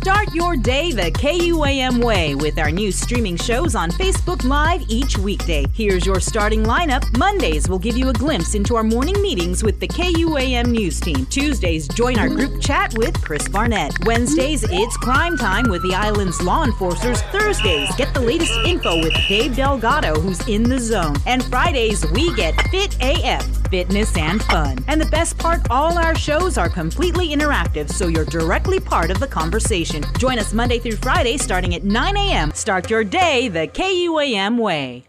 Start your day the KUAM way with our new streaming shows on Facebook Live each weekday. Here's your starting lineup. Mondays will give you a glimpse into our morning meetings with the KUAM news team. Tuesdays, join our group chat with Chris Barnett. Wednesdays, it's crime time with the island's law enforcers. Thursdays, get the latest info with Dave Delgado, who's in the zone. And Fridays, we get Fit AF, fitness and fun. And the best part, all our shows are completely interactive, so you're directly part of the conversation. Join us Monday through Friday starting at 9 a.m. Start your day the KUAM way.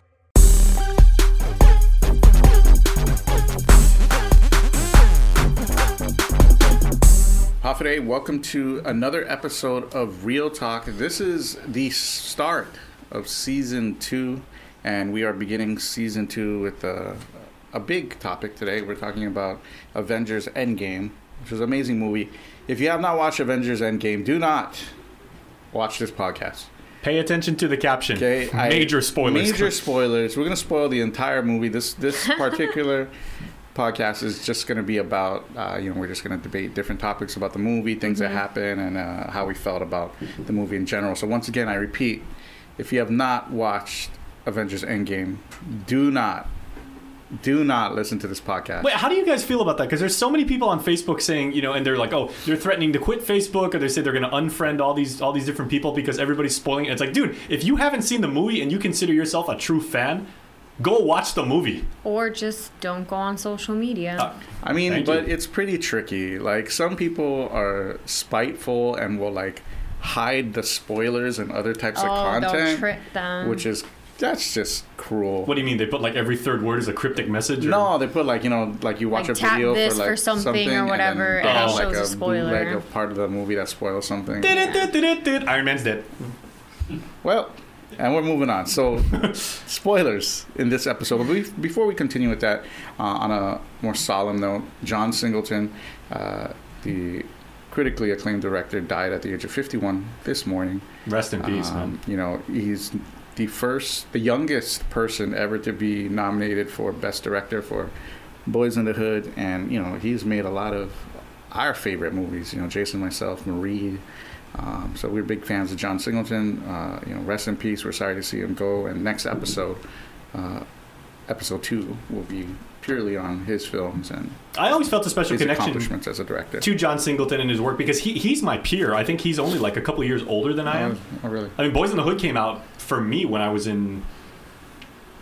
Hafaday, welcome to another episode of ReelTalk. This is the start of season two, and we are beginning season two with a, a big topic today. We're talking about Avengers Endgame, which is an amazing movie. If you have not watched Avengers Endgame, do not watch this podcast. Pay attention to the caption. Okay, I- Major spoilers. Major spoilers. We're gonna spoil the entire movie. This this particular podcast is just gonna be about uh, you know we're just gonna debate different topics about the movie, things that happen, and uh, how we felt about the movie in general. So once again, I repeat, if you have not watched Avengers Endgame, do not do not listen to this podcast. Wait, how do you guys feel about that? Because there's so many people on Facebook saying, you know, and they're like, oh, they're threatening to quit Facebook, or they say they're going to unfriend all these all these different people because everybody's spoiling it. It's like, dude, if you haven't seen the movie and you consider yourself a true fan, go watch the movie. Or just don't go on social media. Uh, I mean, Thank but you. it's pretty tricky. Like some people are spiteful and will like hide the spoilers and other types oh, of they'll content, trick them. which is that's just cruel. what do you mean? They put like every third word is a cryptic message? Or? no, they put like you know, like you watch Like, a tap video this for like for something or and then whatever, and have, it like shows a spoiler. bootleg of part of the movie that spoils something. Did-it-did-it-did. Iron Man's dead. Well, and we're moving on. So, spoilers in this episode. But we, before we continue with that, uh, on a more solemn note, John Singleton, uh, the critically acclaimed director, died at the age of 51 this morning. Rest in peace, Um, man. You know, he's the first, the youngest person ever to be nominated for Best Director for Boys in the Hood, and you know, he's made a lot of our favorite movies. You know, Jason, myself, Marie. Um, so we're big fans of John Singleton. Uh, you know, rest in peace. We're sorry to see him go. And next episode, uh, episode two, will be purely on his films and I always felt a special his connection accomplishments as a director. to John Singleton and his work because he, he's my peer. I think he's only like a couple years older than I oh, am. Oh, oh, really? I mean, Boys in the Hood came out for me when I was in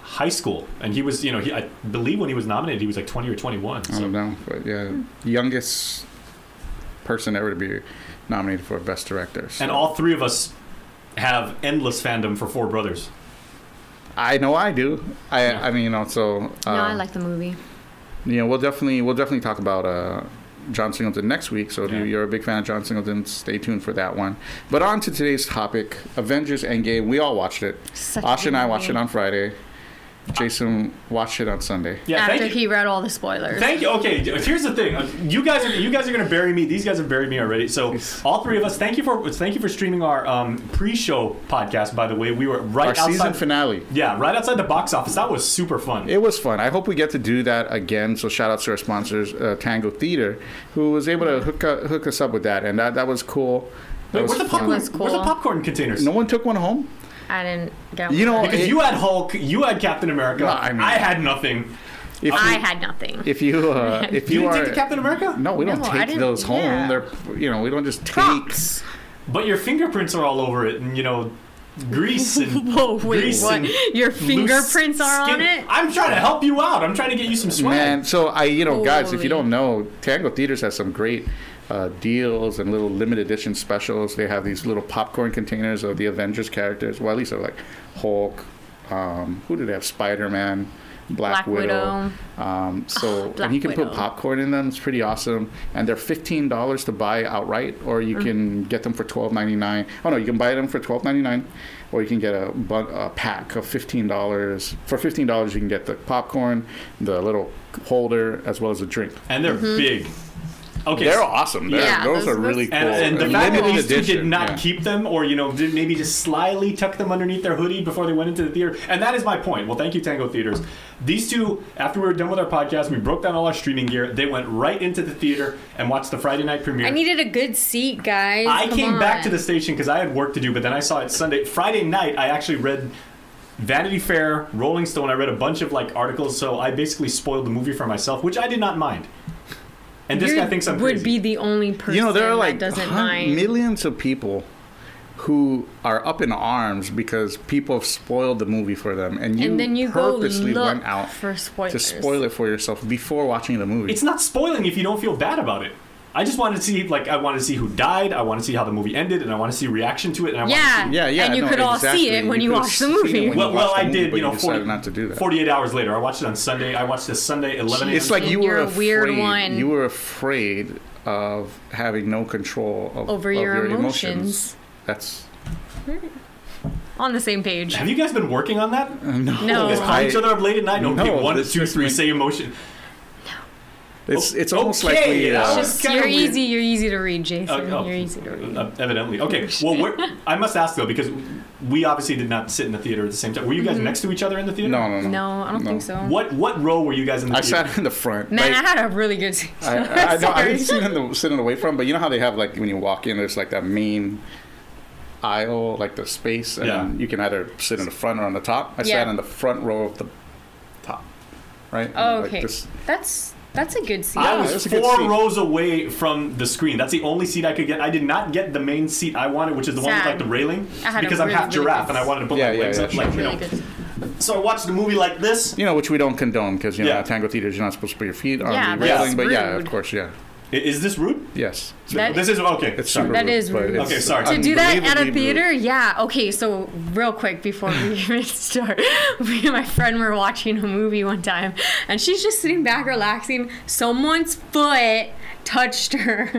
high school, and he was, you know, he, I believe when he was nominated, he was like 20 or 21. I don't know, but yeah, youngest person ever to be nominated for Best Director. So. And all three of us have endless fandom for Four Brothers. I know I do. I Yeah. I mean, you know, so uh, no, I like the movie. you know, we'll definitely we'll definitely talk about uh, John Singleton next week. So if you, Yeah. you're a big fan of John Singleton, stay tuned for that one. But on to today's topic: Avengers Endgame. We all watched it. Such Asha and I watched it on Friday. Jason watched it on Sunday. Yeah, After thank you. he read all the spoilers. Thank you. Okay, here's the thing. You guys are you guys are gonna bury me. These guys have buried me already. So all three of us. Thank you for thank you for streaming our um, pre-show podcast. By the way, we were right Our outside. season finale. Yeah, right outside the box office. That was super fun. It was fun. I hope we get to do that again. So shout out to our sponsors, uh, Tango Theater, who was able to hook, uh, hook us up with that, and that, that was cool. That Wait, was where's the popcorn? was Where's the popcorn containers? No one took one home. I didn't get You know. Because it- you had Hulk, you had Captain America. No, I mean- had nothing. If I you, had nothing. if you uh, if You, you, didn't are take the Captain America? no, we don't No, take those home. yeah. They're you know we don't just take. Props. But your fingerprints are all over it, and you know, grease and Whoa, wait, grease what? and Your loose fingerprints are on it? I'm trying to help you out. I'm trying to get you some swag. Man, so I you know guys, if you don't know, Tango Theaters has some great uh, deals and little limited edition specials. They have these little popcorn containers of the Avengers characters. Well, at least of like Hulk. Um, who do they have? Spider Man. Black, Black Widow. Um, so Black and you can put popcorn in them. It's pretty awesome, and they're fifteen dollars to buy outright, or you can get them for twelve ninety nine. Oh no, you can buy them for twelve ninety nine, or you can get a, a pack of fifteen dollars. For fifteen dollars, you can get the popcorn, the little holder, as well as a drink. and they're Mm-hmm. big. Okay, They're awesome. They're, Yeah, those, those- are really cool. And, and the And fact that these two did not yeah. keep them, or you know, did maybe just slyly tuck them underneath their hoodie before they went into the theater, and that is my point. Well, thank you, Tango Theaters. These two, after we were done with our podcast, we broke down all our streaming gear. They went right into the theater and watched the Friday night premiere. I needed a good seat, guys. I Come came back to the station because I had work to do, but then I saw it Sunday, Friday night. I actually read Vanity Fair, Rolling Stone. I read a bunch of like articles, so I basically spoiled the movie for myself, which I did not mind. And this You guy thinks I'm would crazy. be the only person you know there are like doesn't mind. millions of people who are up in arms because people have spoiled the movie for them and you, and then you go purposely look went out for to spoil it for yourself before watching the movie It's not spoiling if you don't feel bad about it. I just wanted to see, like, I wanted to see who died. I want to see how the movie ended, and I want to see reaction to it. And I Yeah. to see. yeah yeah And you no, could all exactly. see it when you could've watch the movie. Well, well, I did. but You know, 40, not to do that 48 hours later, I watched it on Sunday. I watched this Sunday 11 it's like you You're were a weird one. you were afraid of having no control of, over of your, emotions. emotions. that's hmm. On the same page. Have you guys been working on that? Uh, no, No. You guys call each other up late at night? No, No, okay, one, this two, just three, makes- say emotion. It's it's almost like we that uh, was- Just, you're weird. easy. You're easy to read, Jason. Uh, oh. You're easy to read. Uh, evidently. Okay. Well, we're, I must ask though because we obviously did not sit in the theater at the same time. Were you guys Mm-hmm. next to each other in the theater? no no no No, I don't No. think so. What what row were you guys in the I theater? sat in the front Man, like- I had a really good seat. I, I, I, know, I didn't sit in the sitting away from, but you know how they have like when you walk in, there's like that main aisle, like the space, and Yeah. you can either sit in the front or on the top. I Yeah. sat in the front row of the top, right? Oh, And, like, okay. this- That's that's a good seat. I Yeah, was that's a good four seat. rows away from the screen. That's the only seat I could get. I did not get the main seat I wanted, which is the one with Sad. like the railing, I had a because I'm really, half really giraffe good and I wanted to put Yeah, my yeah, legs yeah, up, sure, like you really know. good. So I watched the movie like this. you know, which we don't condone because you know, Yeah. at Tango theaters, you're not supposed to put your feet on Yeah, the that's railing. But yeah, rude. of course, yeah, I- Is this rude? yes, That- this is okay. it's sorry. super That rude, is rude. it's Okay, sorry. to do that at a unbelievably rude. theater, yeah. Okay, so real quick before we even start, me and my friend were watching a movie one time, and she's just sitting back relaxing. Someone's foot touched her.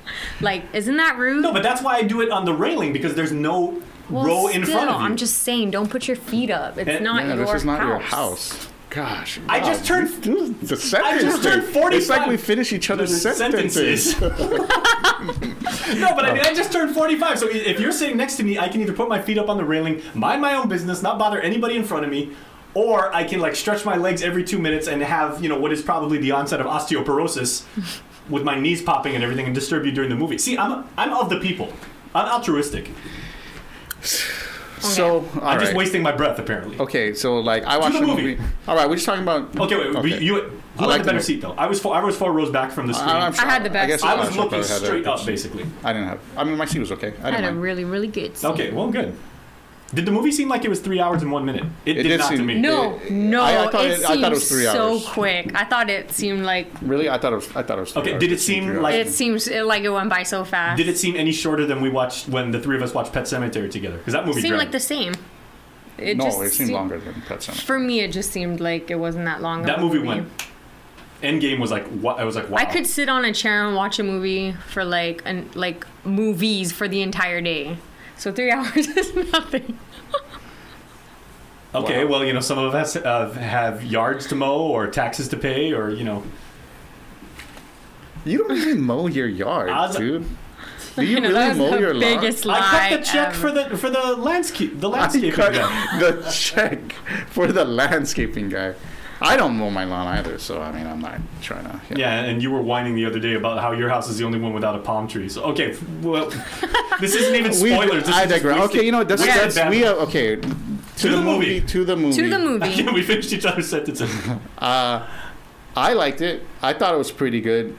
like, isn't that rude? No, but that's why I do it on the railing because there's no well, row still, in front of you. I'm just saying, don't put your feet up. It's Eh, not Yeah, your this is not house. your house. Gosh, I just turned- the sentence I just turned. 45. It's like we finish each other's sentences. no, but I mean, I just turned 45, so if you're sitting next to me, I can either put my feet up on the railing, mind my own business, not bother anybody in front of me, or I can like stretch my legs every two minutes and have you know what is probably the onset of osteoporosis, with my knees popping and everything, and disturb you during the movie. See, I'm I'm of the people. I'm altruistic. So, all I'm just right. wasting my breath, apparently. Okay, so like I watched the the movie. movie. All right, we're just talking about. Okay, wait, Okay. you, who I had like the the better movie. seat though? I was four, I was four rows back from the screen. I, I'm sure, I had the best guess. I I'm was sure looking probably had a straight up, basically. I didn't have. I mean, my seat was okay. I I had didn't a mind. really, really good seat. Okay, well, good. Did the movie seem like it was three hours and one minute? It, It did, did not to seem- me. No, It- no, I- I thought it it- I seemed thought it was three so hours. quick. I thought it seemed like Really, I thought it was. I thought it was. three Okay, hours. did it seem like- it seems like it went by so fast. Did it seem any shorter than we watched when the three of us watched Pet Sematary together? Because that movie it seemed dragged. like the same? It No, just it seemed longer than Pet Sematary. For me, it just seemed like it wasn't that long. of that a movie went. Endgame was like what I was like wow. I could sit on a chair and watch a movie for like an like movies for the entire day. So three hours is nothing. Okay, Wow. well you know some of us uh, have yards to mow or taxes to pay or you know You don't even mow your yard, I was- dude. Do you You know, really that was mow the your lawn? biggest lie. I cut the check ever. for the for the landscape the I landscaping cut guy. the check for the landscaping guy. I don't mow my lawn either, so I mean, I'm not trying to. you know. Yeah, and you were whining the other day about how your house is the only one without a palm tree. So okay, well, this isn't even We, spoilers. This I is digress. Okay, you know what? That's, wasted that's bad- we are okay. To, the movie. To the movie. to the movie. yeah, we finished each other's sentences. Uh, I liked it. I thought it was pretty good.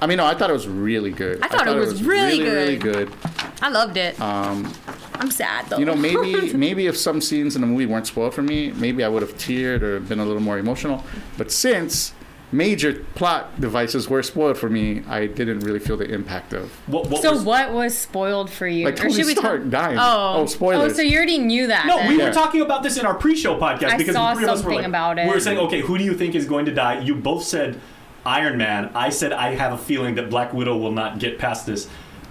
I mean, no, I thought it was really good. I thought it was really really good. good. I loved it. Um, I'm sad though. you know, maybe maybe if some scenes in the movie weren't spoiled for me, maybe I would have teared or been a little more emotional. But since major plot devices were spoiled for me, I didn't really feel the impact of What, what so was- what was spoiled for you? like Tony we Stark talk- dying. Oh, oh, spoilers. Oh, so you already knew that. No, then. we Yeah. were talking about this in our pre-show podcast I because saw the three of us were like, about it. we were saying, okay, who do you think is going to die? You both said Iron Man. I said I have a feeling that Black Widow will not get past this.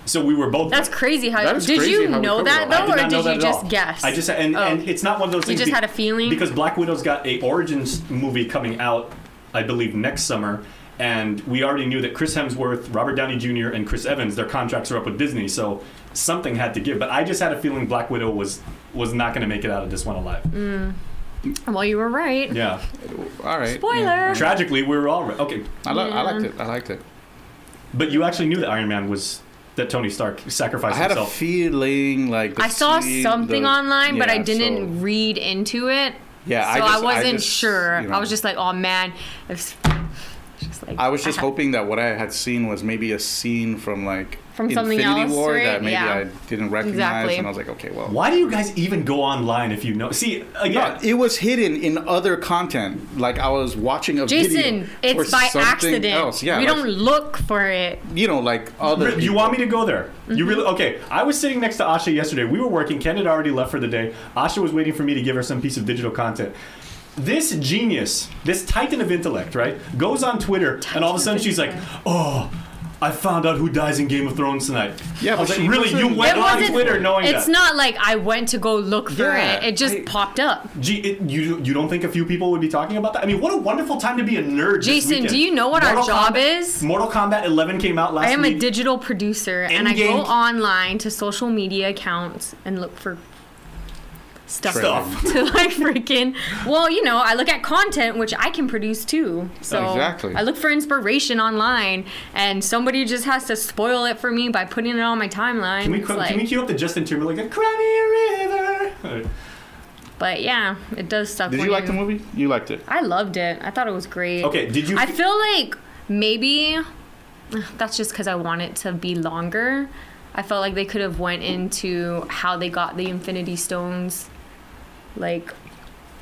So we were both. That's crazy. How That is did crazy you how know covered that all I though, did or did you just all. guess? I just and, Oh. and it's not one of those You things. just be- had a feeling? because Black Widow's got a Origins movie coming out, I believe next summer, and we already knew that Chris Hemsworth, Robert Downey Jr., and Chris Evans, their contracts are up with Disney, so something had to give. But I just had a feeling Black Widow was was not going to make it out of this one alive. Mm. Well, you were right. Yeah. All right. Spoiler. yeah. Tragically, we were all right. Okay, I, li- I liked it. I liked it. but you actually knew that Iron Man was that Tony Stark sacrificed I sacrificed had a himself. feeling like the I saw scene- something the- online, but I didn't so- read into it. yeah, so I, just- wasn't just, sure. you know, I was just like, oh man, it's just like I was just had- hoping that what I had seen was maybe a scene from like From something Infinity else, War right? that maybe Yeah. I didn't recognize, Exactly. and I was like, okay, well, Why do you guys even go online if you know? See, again, No, it was hidden in other content. Like I was watching a Jason, video it's by accident. Else. Yeah, we like, don't look for it. You know, like other. you want me to go there? Mm-hmm. You really okay? I was sitting next to Asha yesterday. We were working. Ken had already left for the day. Asha was waiting for me to give her some piece of digital content. This genius, this titan of intellect, right, goes on Twitter, and all of a sudden she's like, "Oh, I found out who dies in Game of Thrones tonight." Yeah, I was like, "Really? You went on. Twitter knowing it's that?" not like I went to go look for Yeah, it. It just I- popped up. Gee, it, you you don't think a few people would be talking about that? I mean, what a wonderful time to be a nerd. this Jason, weekend. do you know what our job Kombat- is? Mortal Kombat 11 came out last I am a week. digital producer, and I go Endgame- online to social media accounts and look for stuff Stuff. to like freaking. Well, you know, I look at content which I can produce too. So Exactly. I look for inspiration online, and somebody just has to spoil it for me by putting it on my timeline. Can we, It's can like- we cue up the Justin Timberlake? Cry me river. but yeah, it does suck. Did when you like the movie? You liked it. I loved it. I thought it was great. Okay, did you? I feel like maybe that's just because I want it to be longer. I felt like they could have went into how they got the Infinity Stones, like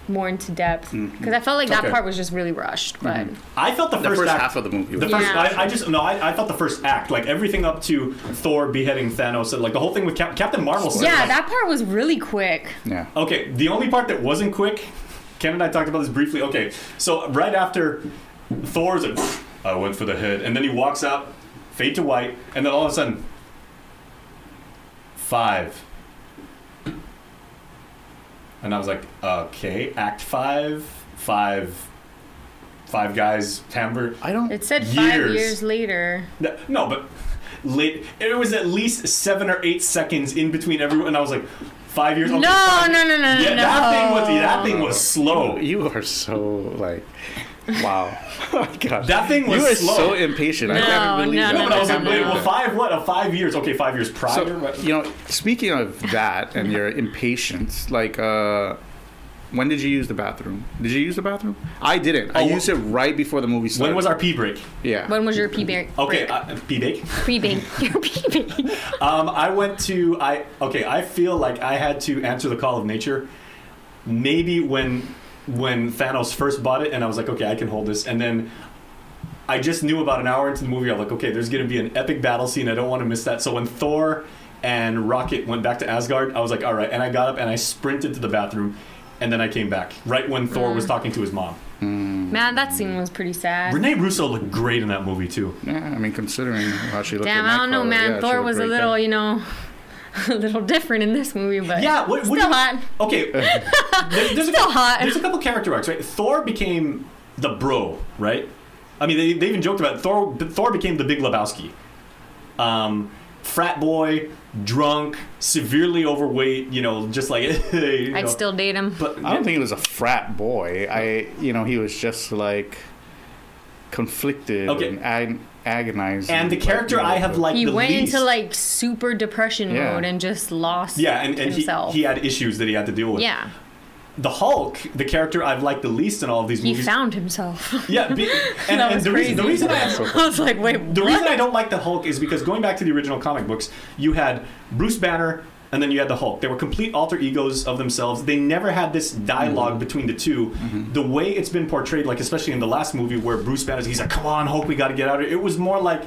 more into depth. Mm-hmm. Because I felt like that Okay. part was just really rushed. But mm-hmm. I felt the The first, first act, half of the movie. The was- first, Yeah. I, I just no, I, I thought the first act, like everything up to Thor beheading Thanos, and like the whole thing with Cap- Captain Marvel. stuff, yeah, like- that part was really quick. yeah. Okay, the only part that wasn't quick, Ken and I talked about this briefly. Okay, so right after Thor's like, I went for the head, and then he walks out, fade to white, and then all of a sudden, five. And I was like, okay, Act five, five, five guys, hamburger. Uh, I don't. It said five Years. years later. No, no, but late. It was at least seven or eight seconds in between everyone, and I was like, five years. Okay, No, fine. no, no, no, Yeah, no. that thing was that thing was slow. You are so like, wow. oh gosh. That thing was You are slow. so impatient. I No, can't believe no, that. No, but I was no, like, no, wait, no. well, five what? A five years? Okay, five years prior. So but- you know, speaking of that and your impatience, like, uh, when did you use the bathroom? Did you use the bathroom? I didn't. I Oh, used it right before the movie started. when was our pee break? Yeah. When was your pee break? Okay, uh, pee break. Pre bake. Your pee break. Um, I went to I. Okay, I feel like I had to answer the call of nature. Maybe when when Thanos first bought it, and I was like, okay, I can hold this, and then. I just knew about an hour into the movie. I'm like, okay, there's gonna be an epic battle scene. I don't want to miss that. So when Thor and Rocket went back to Asgard, I was like, all right. And I got up and I sprinted to the bathroom, and then I came back right when Thor was mm. talking to his mom. Mm. Man, that scene was pretty sad. Rene Russo looked great in that movie too. Yeah, I mean, considering how she looked. Damn, in I don't know, man. yeah, Thor was a little, there. you know, a little different in this movie, but Yeah, what, what still you, hot. Okay, there- there's, a, Still hot. there's a couple character arcs, right? Thor became the bro, right? I mean, they, they even joked about it. Thor. Thor became the Big Lebowski, um, frat boy, drunk, severely overweight. You know, just like you I'd still date him. But I don't think he was a frat boy. I, you know, he was just like conflicted Okay. and ag- agonized. and the character I have liked he the went least. into like super depression Yeah. mode and just lost yeah, and, and he, himself. he had issues that he had to deal with. yeah, The Hulk, the character I've liked the least in all of these he movies. He found himself. yeah, be, and, That and was the reason the reason I I was like, wait, The what? reason I don't like the Hulk is because going back to the original comic books, you had Bruce Banner and then you had the Hulk. They were complete alter egos of themselves. They never had this dialog Mm-hmm. between the 2 The way it's been portrayed, like especially in the last movie where Bruce Banner's he's like, "Come on, Hulk, we got to get out of here." It was more like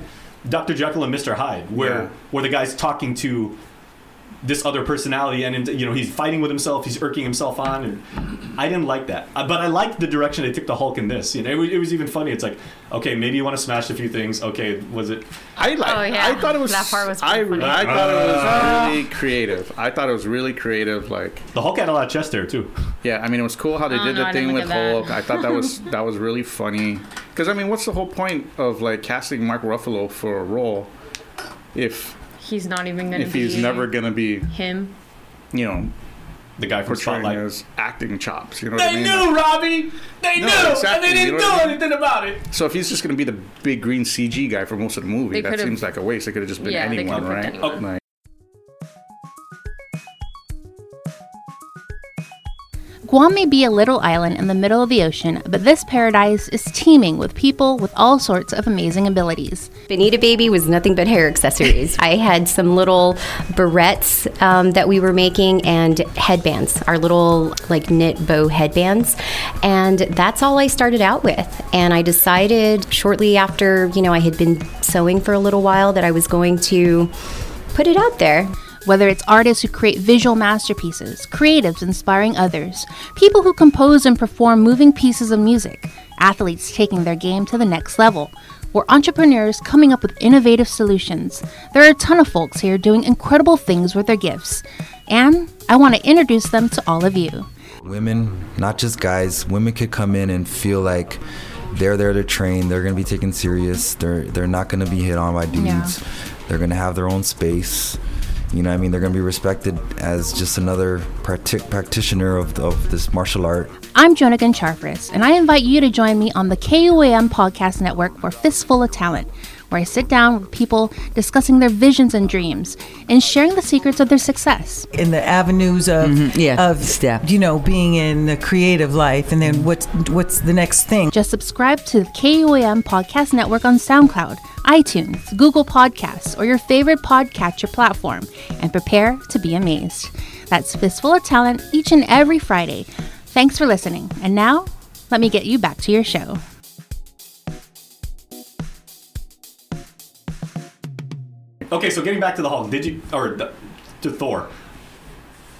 Dr. Jekyll and Mr. Hyde, where Yeah. where the guy's talking to this other personality, and you know he's fighting with himself, he's irking himself on, and I didn't like that. Uh, But I liked the direction they took the Hulk in this. You know, it was, it was even funny. It's like, okay, maybe you want to smash a few things. Okay, was it? I like. Oh, yeah. I thought it was. That part was I, funny. I thought it was really creative. I thought it was really creative. Like, The Hulk had a lot of chest there too. yeah, I mean, it was cool how they Oh, did no, the I thing with look at that. Hulk. I thought that was that was really funny. Because I mean, what's the whole point of like casting Mark Ruffalo for a role if He's not even gonna if be he's never gonna be him. you know The guy from portraying Spotlight. his acting chops? You know what I They mean? knew, Robbie. They No, knew, exactly, and they didn't you know do I mean? anything about it. So if he's just going to be the big green CG guy for most of the movie, They that seems like a waste. It could have just been Yeah, anyone, right? anyone. Like, Guam may be a little island in the middle of the ocean, but this paradise is teeming with people with all sorts of amazing abilities. Benita Baby was nothing but hair accessories. I had some little barrettes um, that we were making and headbands, our little like knit bow headbands. And that's all I started out with. And I decided shortly after, you know, I had been sewing for a little while that I was going to put it out there. Whether it's artists who create visual masterpieces, creatives inspiring others, people who compose and perform moving pieces of music, athletes taking their game to the next level, or entrepreneurs coming up with innovative solutions, there are a ton of folks here doing incredible things with their gifts. And I want to introduce them to all of you. Women, not just guys, women could come in and feel like they're there to train. They're gonna be taken serious. They're they're not gonna be hit on by dudes. They're gonna have their own space. You know, I mean, they're gonna be respected as just another practi- practitioner of, of this martial art. I'm Jonagan Charfris, and I invite you to join me on the KUAM Podcast Network for Fistful of Talent, where I sit down with people discussing their visions and dreams and sharing the secrets of their success. in the avenues of mm-hmm. yeah, of step. you know being in the creative life and then what's what's the next thing Just subscribe to the KUAM Podcast Network on SoundCloud, iTunes, Google Podcasts, or your favorite podcatcher platform, and prepare to be amazed. That's Fistful of Talent each and every Friday. Thanks for listening. And now, let me get you back to your show. Okay, so getting back to the Hulk, did you or the, to Thor?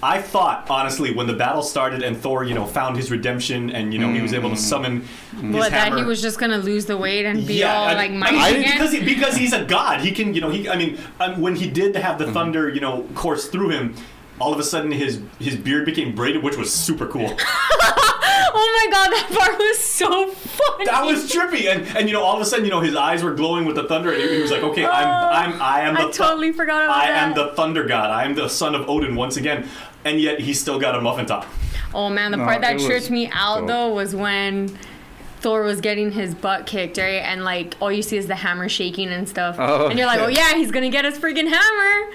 I thought honestly when the battle started and Thor, you know, found his redemption and you know he was able to summon his What that hammer. he was just gonna lose the weight and be yeah, all I- like I- mighty I- again? because he, because he's a god. He can, you know, he. I mean, um, when he did have the thunder, you know, course through him, all of a sudden his his beard became braided, which was super cool. oh my god, that part was so funny. That was trippy, and and you know, all of a sudden, you know, his eyes were glowing with the thunder, and he, he was like, "Okay, I'm oh, I'm I am the I totally forgot about I am the thunder god. I am the son of Odin once again." And yet, he still got a muffin top. Oh man, the No, part that it was tripped me out dope. though was when Thor was getting his butt kicked, right? And like all you see is the hammer shaking and stuff. Oh, and you're like, shit. oh yeah, he's gonna get his freaking hammer.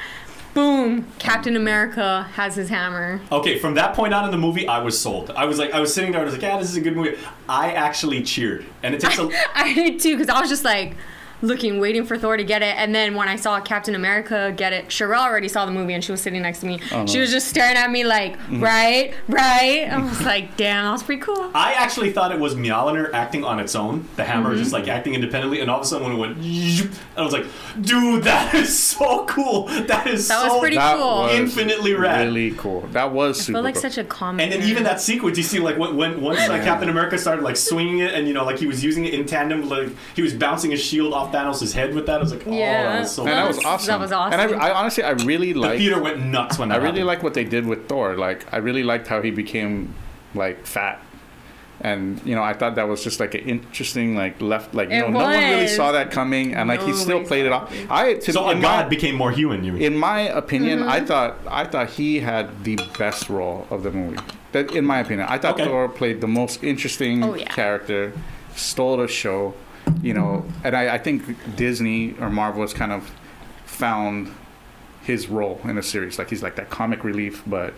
Boom! Captain America has his hammer. Okay, from that point on in the movie, I was sold. I was like, I was sitting there, I was like, "Yeah, this is a good movie." I actually cheered, and it takes a. I did too, because I was just like looking, waiting for Thor to get it. And then when I saw Captain America get it, Sherelle already saw the movie and she was sitting next to me. Oh, She was just staring at me like, Mm-hmm. right, right. I was like, damn, that was pretty cool. I actually thought it was Mjolnir acting on its own. The hammer Mm-hmm. just like acting independently, and all of a sudden when it went, and I was like, "Dude, that is so cool! That is That was so pretty That cool. was Infinitely rad. Really cool. That was I super feel like cool. such a comic. And then even that sequence, you see, like when, when once like, Captain America started like swinging it, and you know, like he was using it in tandem, like he was bouncing his shield off Thanos' head with that. I was like, oh, Yeah. that was so. Man, that was That awesome. And I. I honestly, I really like. the like. theater went nuts when that I really happened. like what they did with Thor. Like, I really liked how he became like fat. And you know, I thought that was just like an interesting, like left, like you It know, no one really saw that coming, and like he still played it off. I to, So a god became more human. You mean? in my opinion, I Mm-hmm. thought I thought he had the best role of the movie. That, in my opinion, I thought Okay. Thor played the most interesting Oh, yeah. character, stole the show, you know, and I, I think Disney or Marvel has kind of found his role in the series. Like he's like that comic relief, but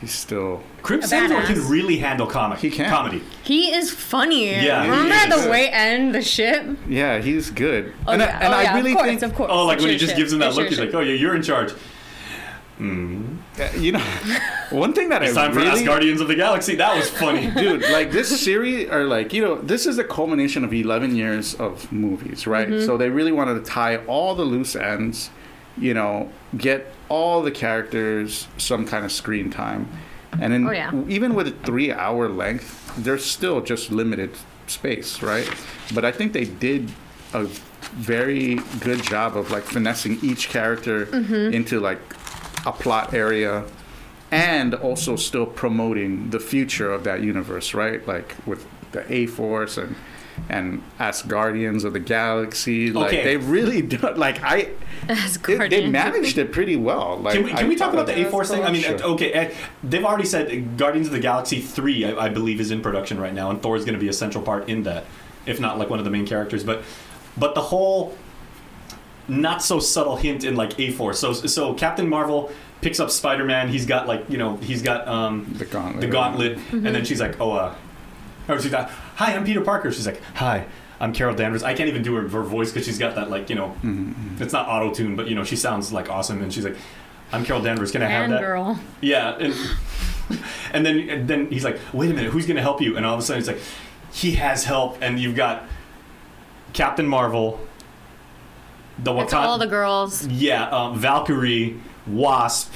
he's still Chris A Hemsworth badass. can really handle comic. He can. comedy. he is funny. Yeah, Remember the way end the ship? yeah, he's good. Oh, and I, and oh, I yeah, really of course, think of course. Oh, like It's when he just ship. gives him that It's look, he's ship. like, "Oh yeah, you're in charge." Uh, you know one thing that It's I time for really Asgardians of the Galaxy. That was funny. dude like this series are like you know this is the culmination of 11 years of movies right Mm-hmm. so they really wanted to tie all the loose ends you know, get all the characters some kind of screen time. And then Oh, yeah. even with a three hour length, there's still just limited space, right? But I think they did a very good job of like finessing each character Mm-hmm. into like a plot area and also still promoting the future of that universe, right? Like with the A Force and and Asgardians of the Galaxy, like Okay. they really do. Like I, they, they managed it pretty well. Like Can we, can we talk about the A Force thing? I mean, sure. okay, uh, they've already said Guardians of the Galaxy 3, I, I believe, is in production right now, and Thor is going to be a central part in that, if not like one of the main characters. But but the whole not so subtle hint in like A Force. So, so Captain Marvel picks up Spider Man, he's got like, you know, he's got um, the gauntlet. the gauntlet, and then she's like, "Oh, uh," or she's like, "Hi, I'm Peter Parker." She's like, "Hi, I'm Carol Danvers." I can't even do her, her voice because she's got that like, you know, it's not auto tune, but you know, she sounds like awesome, and she's like, "I'm Carol Danvers. Can I have And that?" girl. Yeah, and and then and then he's like, "Wait a minute, who's gonna help you?" And all of a sudden, he's like, "He has help," and you've got Captain Marvel, the It's all the girls. yeah, um, Valkyrie, Wasp.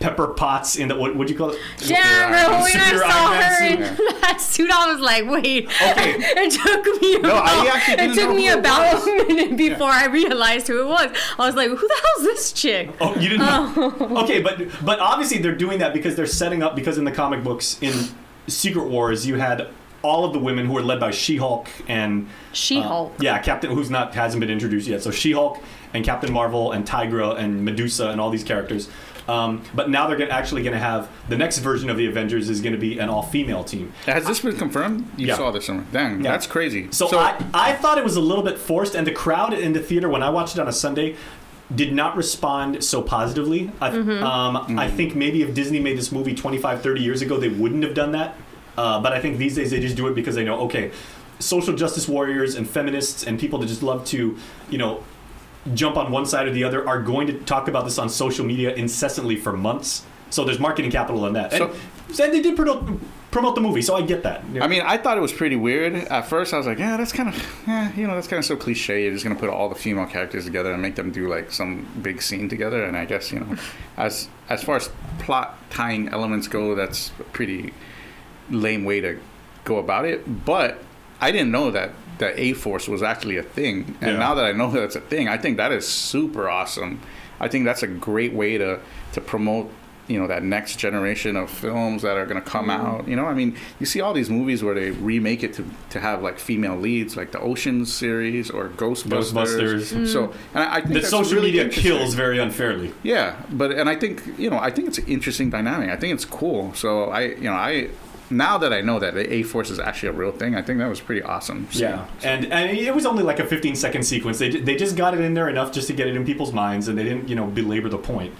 Pepper Potts in the what would you call it? Damn, bro, when I saw her in that suit, I was like, wait. Okay. it took me No, I actually it didn't took know me it about was. a minute before I realized who it was. I was like, who the hell's this chick? Oh, you didn't know? Okay, but but obviously they're doing that because they're setting up because in the comic books in Secret Wars you had all of the women who are led by She-Hulk and She-Hulk. uh, yeah, Captain who's not hasn't been introduced yet. So She-Hulk and Captain Marvel and Tigra and Medusa and all these characters. Um, but now they're gonna, actually going to have the next version of the Avengers is going to be an all-female team. Has this been confirmed? You Yeah. saw this somewhere. Dang, Yeah. that's crazy. So, I, I thought it was a little bit forced, and the crowd in the theater when I watched it on a Sunday did not respond so positively. I, um, I think maybe if Disney made this movie 25, 30 years ago, they wouldn't have done that. Uh, but I think these days they just do it because they know, okay, social justice warriors and feminists and people that just love to, you know, jump on one side or the other are going to talk about this on social media incessantly for months. So there's marketing capital in that. And, and they did promote, promote the movie, so I get that. I mean, I thought it was pretty weird. At first, I was like, yeah, that's kind of, yeah, you know, that's kind of so cliche. You're just going to put all the female characters together and make them do like some big scene together. And I guess, you know, as as far as plot tying elements go, that's pretty lame way to go about it. But I didn't know that the A Force was actually a thing. And Yeah. now that I know that's a thing, I think that is super awesome. I think that's a great way to, to promote you know that next generation of films that are going to come mm-hmm. out you know i mean you see all these movies where they remake it to, to have like female leads like the oceans series or ghostbusters, Ghostbusters. Mm. so and I, I think the that's social really media kills very unfairly. yeah but and i think you know i think it's an interesting dynamic i think it's cool so i you know i now that i know that the a force is actually a real thing i think that was pretty awesome So- Yeah, and and it was only like a 15 second sequence. They they just got it in there enough just to get it in people's minds, and they didn't you know belabor the point.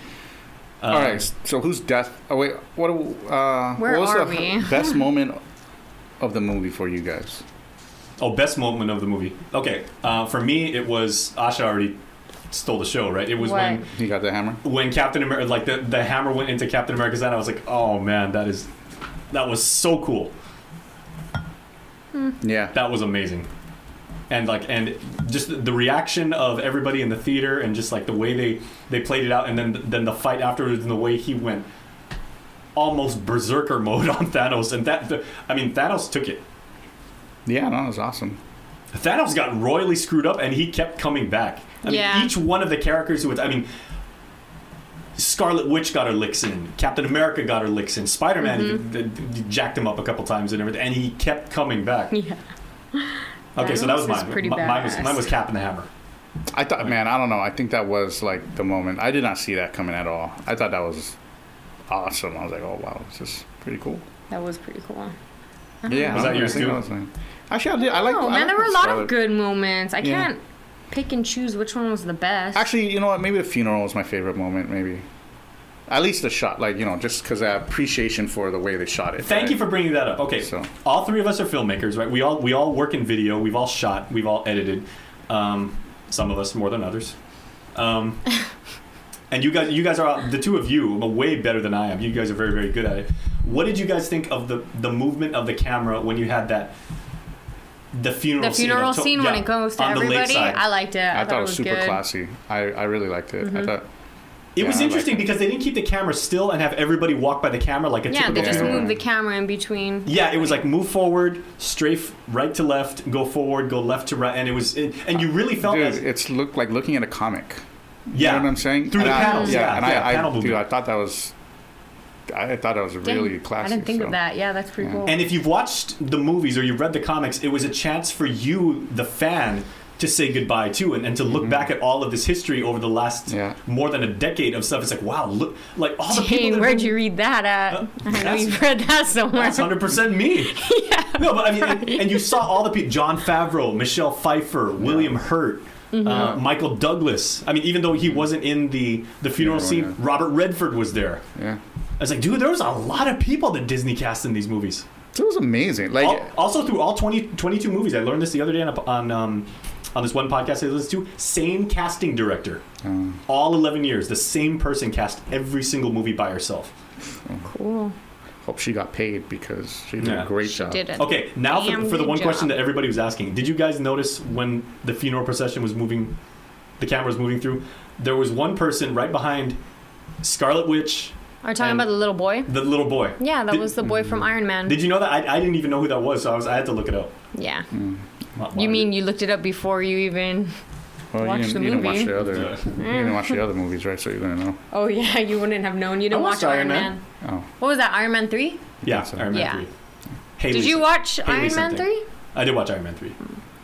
Uh, all right so who's death oh wait what uh Where what was are the we? best moment of the movie for you guys Oh, best moment of the movie. Okay, uh, for me it was Asha already stole the show. Right, it was What? when he got the hammer when Captain America like the the hammer went into Captain America's hand. I was like, oh man, that is that was so cool. Hmm. yeah That was amazing. And like and just the reaction of everybody in the theater and just like the way they they played it out and then then the fight afterwards and the way he went almost berserker mode on Thanos and that the, I mean Thanos took it. yeah no it was awesome Thanos got royally screwed up and he kept coming back. I Yeah. mean each one of the characters who was I mean Scarlet Witch got her licks in. Captain America got her licks in. Spider Man Mm-hmm. jacked him up a couple times and everything, and he kept coming back. Yeah. Okay, so that was mine. pretty Mi- mine was badass. mine was Cap and the Hammer. I thought, man, I don't know. I think that was like the moment. I did not see that coming at all. I thought that was awesome. I was like, oh wow, this is pretty cool. That was pretty cool. Yeah, Was that don't yours too? that was, Actually, I did. I like. Oh I man, like there were a lot Scarlet- of good moments. I Yeah. can't pick and choose which one was the best. Actually, you know what? Maybe the funeral was my favorite moment. Maybe. At least the shot, like you know, just because I appreciation for the way they shot it. Thank right? you for bringing that up. Okay, So- all three of us are filmmakers, right? We all we all work in video. We've all shot. We've all edited. Um, some of us more than others. Um, and you guys, you guys are the two of you are way better than I am. You guys are very very good at it. What did you guys think of the the movement of the camera when you had that the funeral The funeral scene, scene to- when yeah, it goes to everybody. I liked it. I, I, thought it was, was super good. Mm-hmm. classy. I, I really liked it. I thought It Yeah, was interesting it. because they didn't keep the camera still and have everybody walk by the camera like a Yeah, typical they just moved the camera in between. Yeah, it was like move forward, strafe right to left, go forward, go left to right, and it was, it, and you really felt dude, as, it's looked like looking at a comic. yeah, You know what I'm saying? through And the I- panels. Yeah, and yeah, I, panel I, movement. dude, I thought that was, I thought that was really Dang, classy. I didn't think so. of that. Yeah, that's pretty Yeah. cool. And if you've watched the movies or you've read the comics, it was a chance for you, the fan, to say goodbye too, and, and to look back at all of this history over the last Mm-hmm. Yeah. more than a decade of stuff. It's like, wow, look, like all the people. Dang, that where'd have you read that at? Uh, I know that's- you've read that somewhere. That's hundred percent me. yeah. No, but I mean, and, and you saw all the people: Jon Favreau, Michelle Pfeiffer, William Hurt. Mm-hmm. Uh, Michael Douglas. I mean, even though he wasn't in the the funeral Yeah, scene, yeah. Robert Redford was there. Yeah, I was like, dude, there was a lot of people that Disney cast in these movies. it was amazing. Like, Al- also, through all 20, 22 movies, I learned this the other day on a, on, um, on this one podcast I listened to. Same casting director, um, all eleven years. The same person cast every single movie by herself. Cool. hope she got paid because she did Yeah. a great She job. did. Okay, now for, for the good one question that everybody was asking. Did you guys notice when the funeral procession was moving, the camera was moving through? There was one person right behind Scarlet Witch, Are you talking And- about the little boy? the little boy. Yeah, that Did- was the boy from mm. Iron Man. Did you know that? I, I didn't even know who that was, so I was I had to look it up. yeah. Mm. Wow. You mean you looked it up before you even? Well, Watch you didn't, the you didn't watch the other. Yeah. You didn't watch the other movies, right? So you didn't know. Oh yeah, you wouldn't have known. You didn't I watch Iron Iron Man. Man. Oh, What was that? Iron Man three? Yeah, so. Iron Man Yeah. three. Haley Did you watch Haley Iron Man three? I did watch Iron Man three.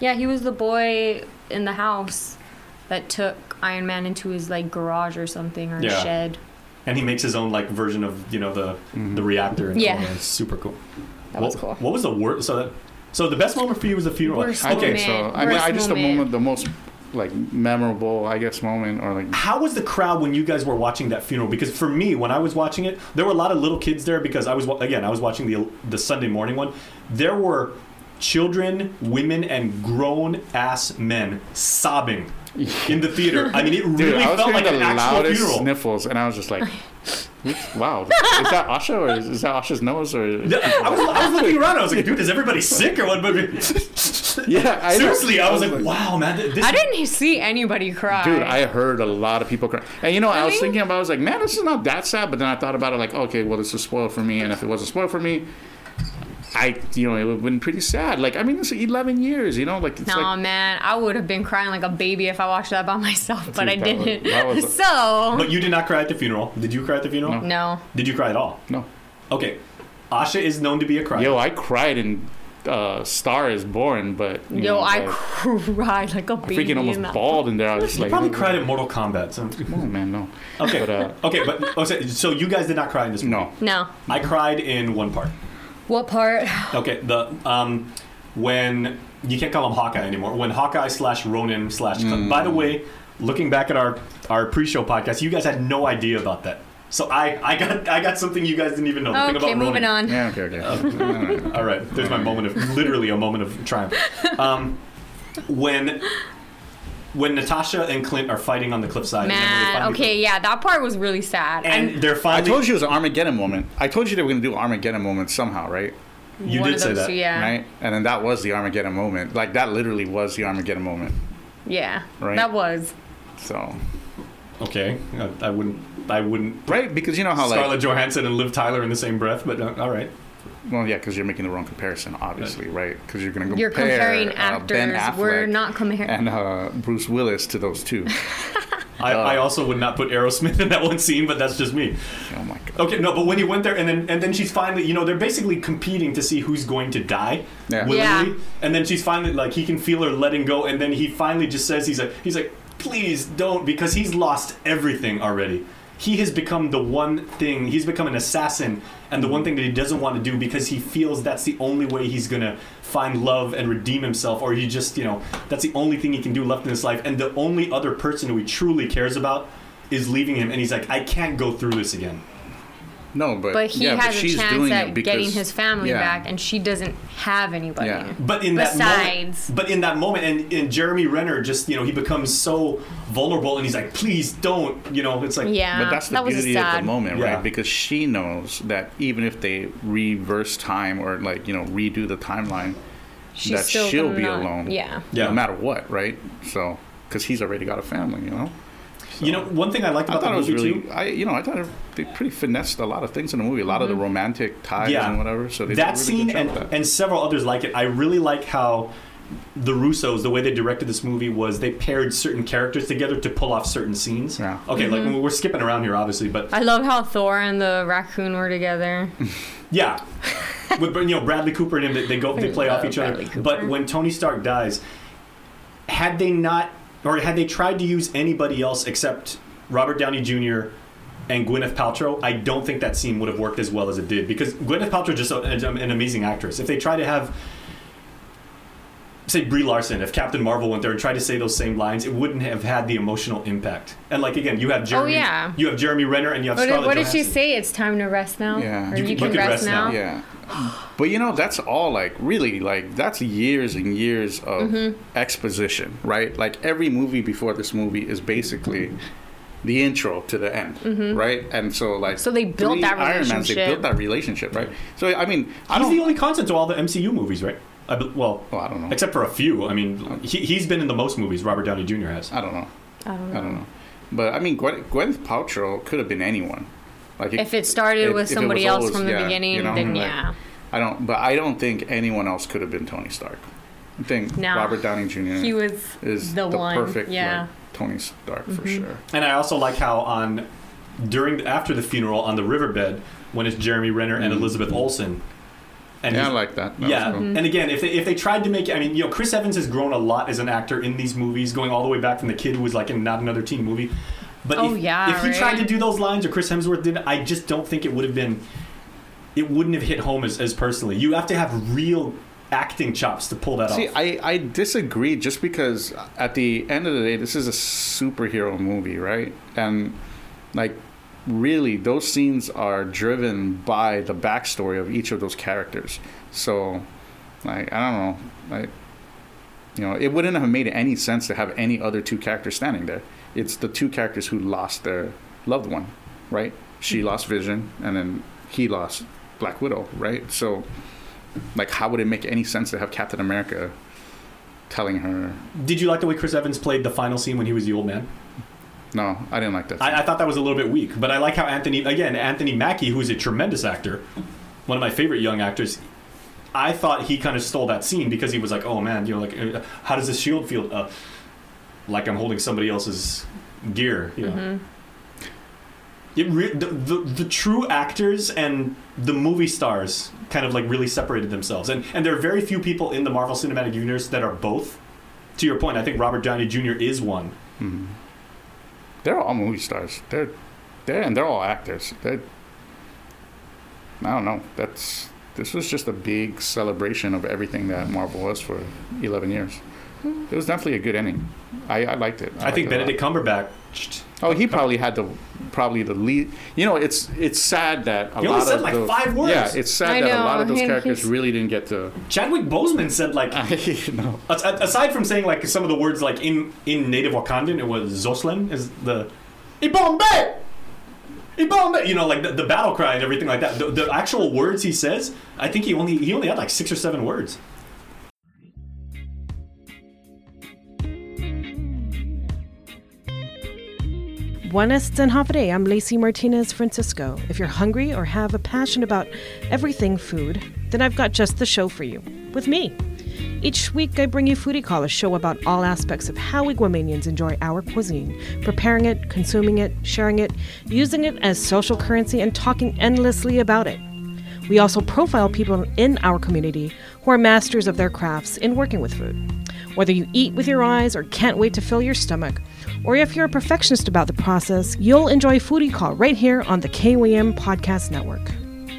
Yeah, he was the boy in the house that took Iron Man into his like garage or something or Yeah. shed. And he makes his own like version of you know the mm-hmm. the reactor. And Yeah. It's super cool. That was what, cool. What was the worst? So that so the best moment for you was the funeral. Worst okay, think so. moment. I mean, I Worst just the moment. moment, the most like memorable, I guess, moment, or like how was the crowd when you guys were watching that funeral? Because for me, when I was watching it, there were a lot of little kids there because I was again I was watching the the Sunday morning one. There were children, women, and grown ass men sobbing in the theater. I mean, it Dude, really I was felt hearing like the an actual loudest funeral. sniffles, and I was just like, "Wow, is that Asha or is, is that Asha's nose or?" Yeah, I was, I was looking around. I was like, dude, is everybody sick or what? Yeah, I know. seriously, I was like, wow, man, this I didn't see anybody cry. Dude, I heard a lot of people cry. And you know, I was Really? thinking about, I was like, man, this is not that sad. But then I thought about it, like, okay, well, this is spoiled for me. And if it wasn't spoiled for me, I, you know, it would have been pretty sad. Like, I mean, it's 11 years, you know, like, it's Nah, like, man, I would have been crying like a baby if I watched that by myself, but I Dude, that didn't. that was- so But you did not cry at the funeral. Did you cry at the funeral? No. no. Did you cry at all? no. Okay. Asha is known to be a crier. Yo, I cried in uh, Star is Born, but, you Yo, know, I like, cried like a baby. freaking almost in that- bawled in there. I was just you like, probably cried at Mortal Kombat. So. Oh, man, no. Okay. But, uh, okay, but oh, so- so you guys did not cry in this movie. no. No. I cried in one part. What part? Okay, the um, when you can't call him Hawkeye anymore. When Hawkeye slash Ronin slash. By the way, looking back at our our pre-show podcast, you guys had no idea about that. So I I got I got something you guys didn't even know. The Okay, about moving Ronin. on. Yeah, okay, okay. All right. All right, there's my moment of literally a moment of triumph. Um, when when Natasha and Clint are fighting on the cliffside. and then when they Man, finally- okay, yeah, that part was really sad. And they're finally. I told you it was an Armageddon moment. I told you they were going to do Armageddon moment somehow, right? You one did of say that, two, yeah. Right? And then that was the Armageddon moment. Like, that literally was the Armageddon moment. Yeah, Right. that was. So, Okay, I, I wouldn't. I wouldn't. right? Because you know how, like, Scarlett Johansson and Liv Tyler in the same breath, but uh, all right. Well, yeah, because you're making the wrong comparison, obviously, right? Because you're going to You're compare comparing uh, Ben. Affleck We're not comparing. and uh, Bruce Willis to those two. I, Uh. I also would not put Aerosmith in that one scene, but that's just me. oh my god. Okay, no, but when you went there, and then and then she's finally, you know, they're basically competing to see who's going to die. Yeah. willingly. Yeah. And then she's finally like he can feel her letting go, and then he finally just says he's like he's like please don't because he's lost everything already. He has become the one thing. He's become an assassin, and the one thing that he doesn't want to do because he feels that's the only way he's gonna find love and redeem himself, or he just you know that's the only thing he can do left in his life, and the only other person who he truly cares about is leaving him, and he's like I can't go through this again. No, but but he yeah, but has a she's chance doing at it because, getting his family yeah. back, and she doesn't have anybody. Yeah. But in that Besides- moment, but in that moment, and, and Jeremy Renner just you know he becomes so vulnerable, and he's like, please don't, you know, it's like Yeah, But that's the that was beauty of sad. the moment, Yeah. right? Because she knows that even if they reverse time or like you know redo the timeline, She's that still she'll be not- alone. Yeah. Yeah. No matter what, right? So, because he's already got a family, you know. You know, one thing I liked I about thought the it was movie really, too. I you know, I thought it, they pretty finessed a lot of things in the movie, a lot of the romantic ties Yeah. and whatever. So they that really scene and, that. and several others like it. I really like how the Russos, the way they directed this movie was they paired certain characters together to pull off certain scenes. Yeah. Okay, Mm-hmm. like we're skipping around here, obviously, but I love how Thor and the raccoon were together. yeah, with you know Bradley Cooper and him, they, they go they play off love each other. Cooper. But when Tony Stark dies, had they not or had they tried to use anybody else except Robert Downey Jr. and Gwyneth Paltrow, I don't think that scene would have worked as well as it did because Gwyneth Paltrow is just a, an amazing actress. If they try to have say Brie Larson, if Captain Marvel went there and tried to say those same lines, it wouldn't have had the emotional impact. And like again, you have oh, Jeremy, Oh, yeah. you have Jeremy Renner, and you have What did, Scarlett what did she say? It's time to rest now? Yeah. Or You you, can- can, rest, now? Yeah. But you know, that's all like really like that's years and years of Mm-hmm. exposition, right? Like every movie before this movie is basically the intro to the end, right? And so like Mm-hmm. So they built three that Iron Mans, they relationship. built that relationship, right? So I mean, I He's don't the only constant to all the MCU movies, right? I, be- well, Well, I don't know. except for a few. I mean, he, he's been in the most movies. Robert Downey Jr. has. I don't know. I don't know. I know. don't know. But I mean, Gwen, Gwyneth Paltrow could have been anyone. Like If it started if- with somebody else always- from the yeah, beginning, you know, then like, yeah. I don't. But I don't think anyone else could have been Tony Stark. I think No. Robert Downey Jr. He was is the one, perfect yeah. like, Tony Stark for Mm-hmm. sure. And I also like how on during after the funeral on the riverbed when it's Jeremy Renner and Elizabeth Olsen. And Yeah, I he's- like that. That yeah, cool. Mm-hmm. and again, if they, if they tried to make I mean, you know, Chris Evans has grown a lot as an actor in these movies, going all the way back from the kid who was like in not another teen movie. But Oh, if, yeah, if he right. tried to do those lines or Chris Hemsworth did, I just don't think it would have been. It wouldn't have hit home as, as personally. You have to have real acting chops to pull that See, off. I, I disagree just because at the end of the day, this is a superhero movie, right? And like, really, those scenes are driven by the backstory of each of those characters. So, like, I don't know, like, you know, it wouldn't have made any sense to have any other two characters standing there. It's the two characters who lost their loved one, right? She lost Vision, and then he lost Black Widow, right? So, like, how would it make any sense to have Captain America telling her? Did you like the way Chris Evans played the final scene when he was the old man? No, I didn't like that. I, I thought that was a little bit weak, but I like how Anthony again Anthony Mackie, who's a tremendous actor, one of my favorite young actors. I thought he kind of stole that scene because he was like, "Oh man, you know, like, uh, how does this shield feel? Uh, like I'm holding somebody else's gear." You know. Mm-hmm. It re- the, the the true actors and the movie stars kind of like really separated themselves, and and there are very few people in the Marvel Cinematic Universe that are both. To your point, I think Robert Downey Jr. is one. Mm-hmm. they're all movie stars. They're, they're and they're all actors. They're, I don't know. That's this was just a big celebration of everything that Marvel was for 11 years. It was definitely a good ending. I, I liked it. I, liked think it. Benedict Cumberbatch. Oh, he probably had the probably the lead. You know, it's it's sad that a He only lot said of like those, five words. Yeah, it's sad I that a lot of those characters he's- really didn't get to. Chadwick Boseman said like you know, aside from saying like some of the words like in in native Wakandan, it was Zoslen is the Yibambe. Yibambe, you know, like the, the battle cry and everything like that. The, the actual words he says, I think he only he only had like six or seven words. Buenas Hafide. I'm Lacey Martinez Francisco. If you're hungry or have a passion about everything food, then I've got just the show for you. With me. Each week, I bring you Foodie Call, a show about all aspects of how we Guamanians enjoy our cuisine, preparing it, consuming it, sharing it, using it as social currency, and talking endlessly about it. We also profile people in our community who are masters of their crafts in working with food. Whether you eat with your eyes or can't wait to fill your stomach, or if you're a perfectionist about the process, you'll enjoy Foodie Call right here on the KWM Podcast Network.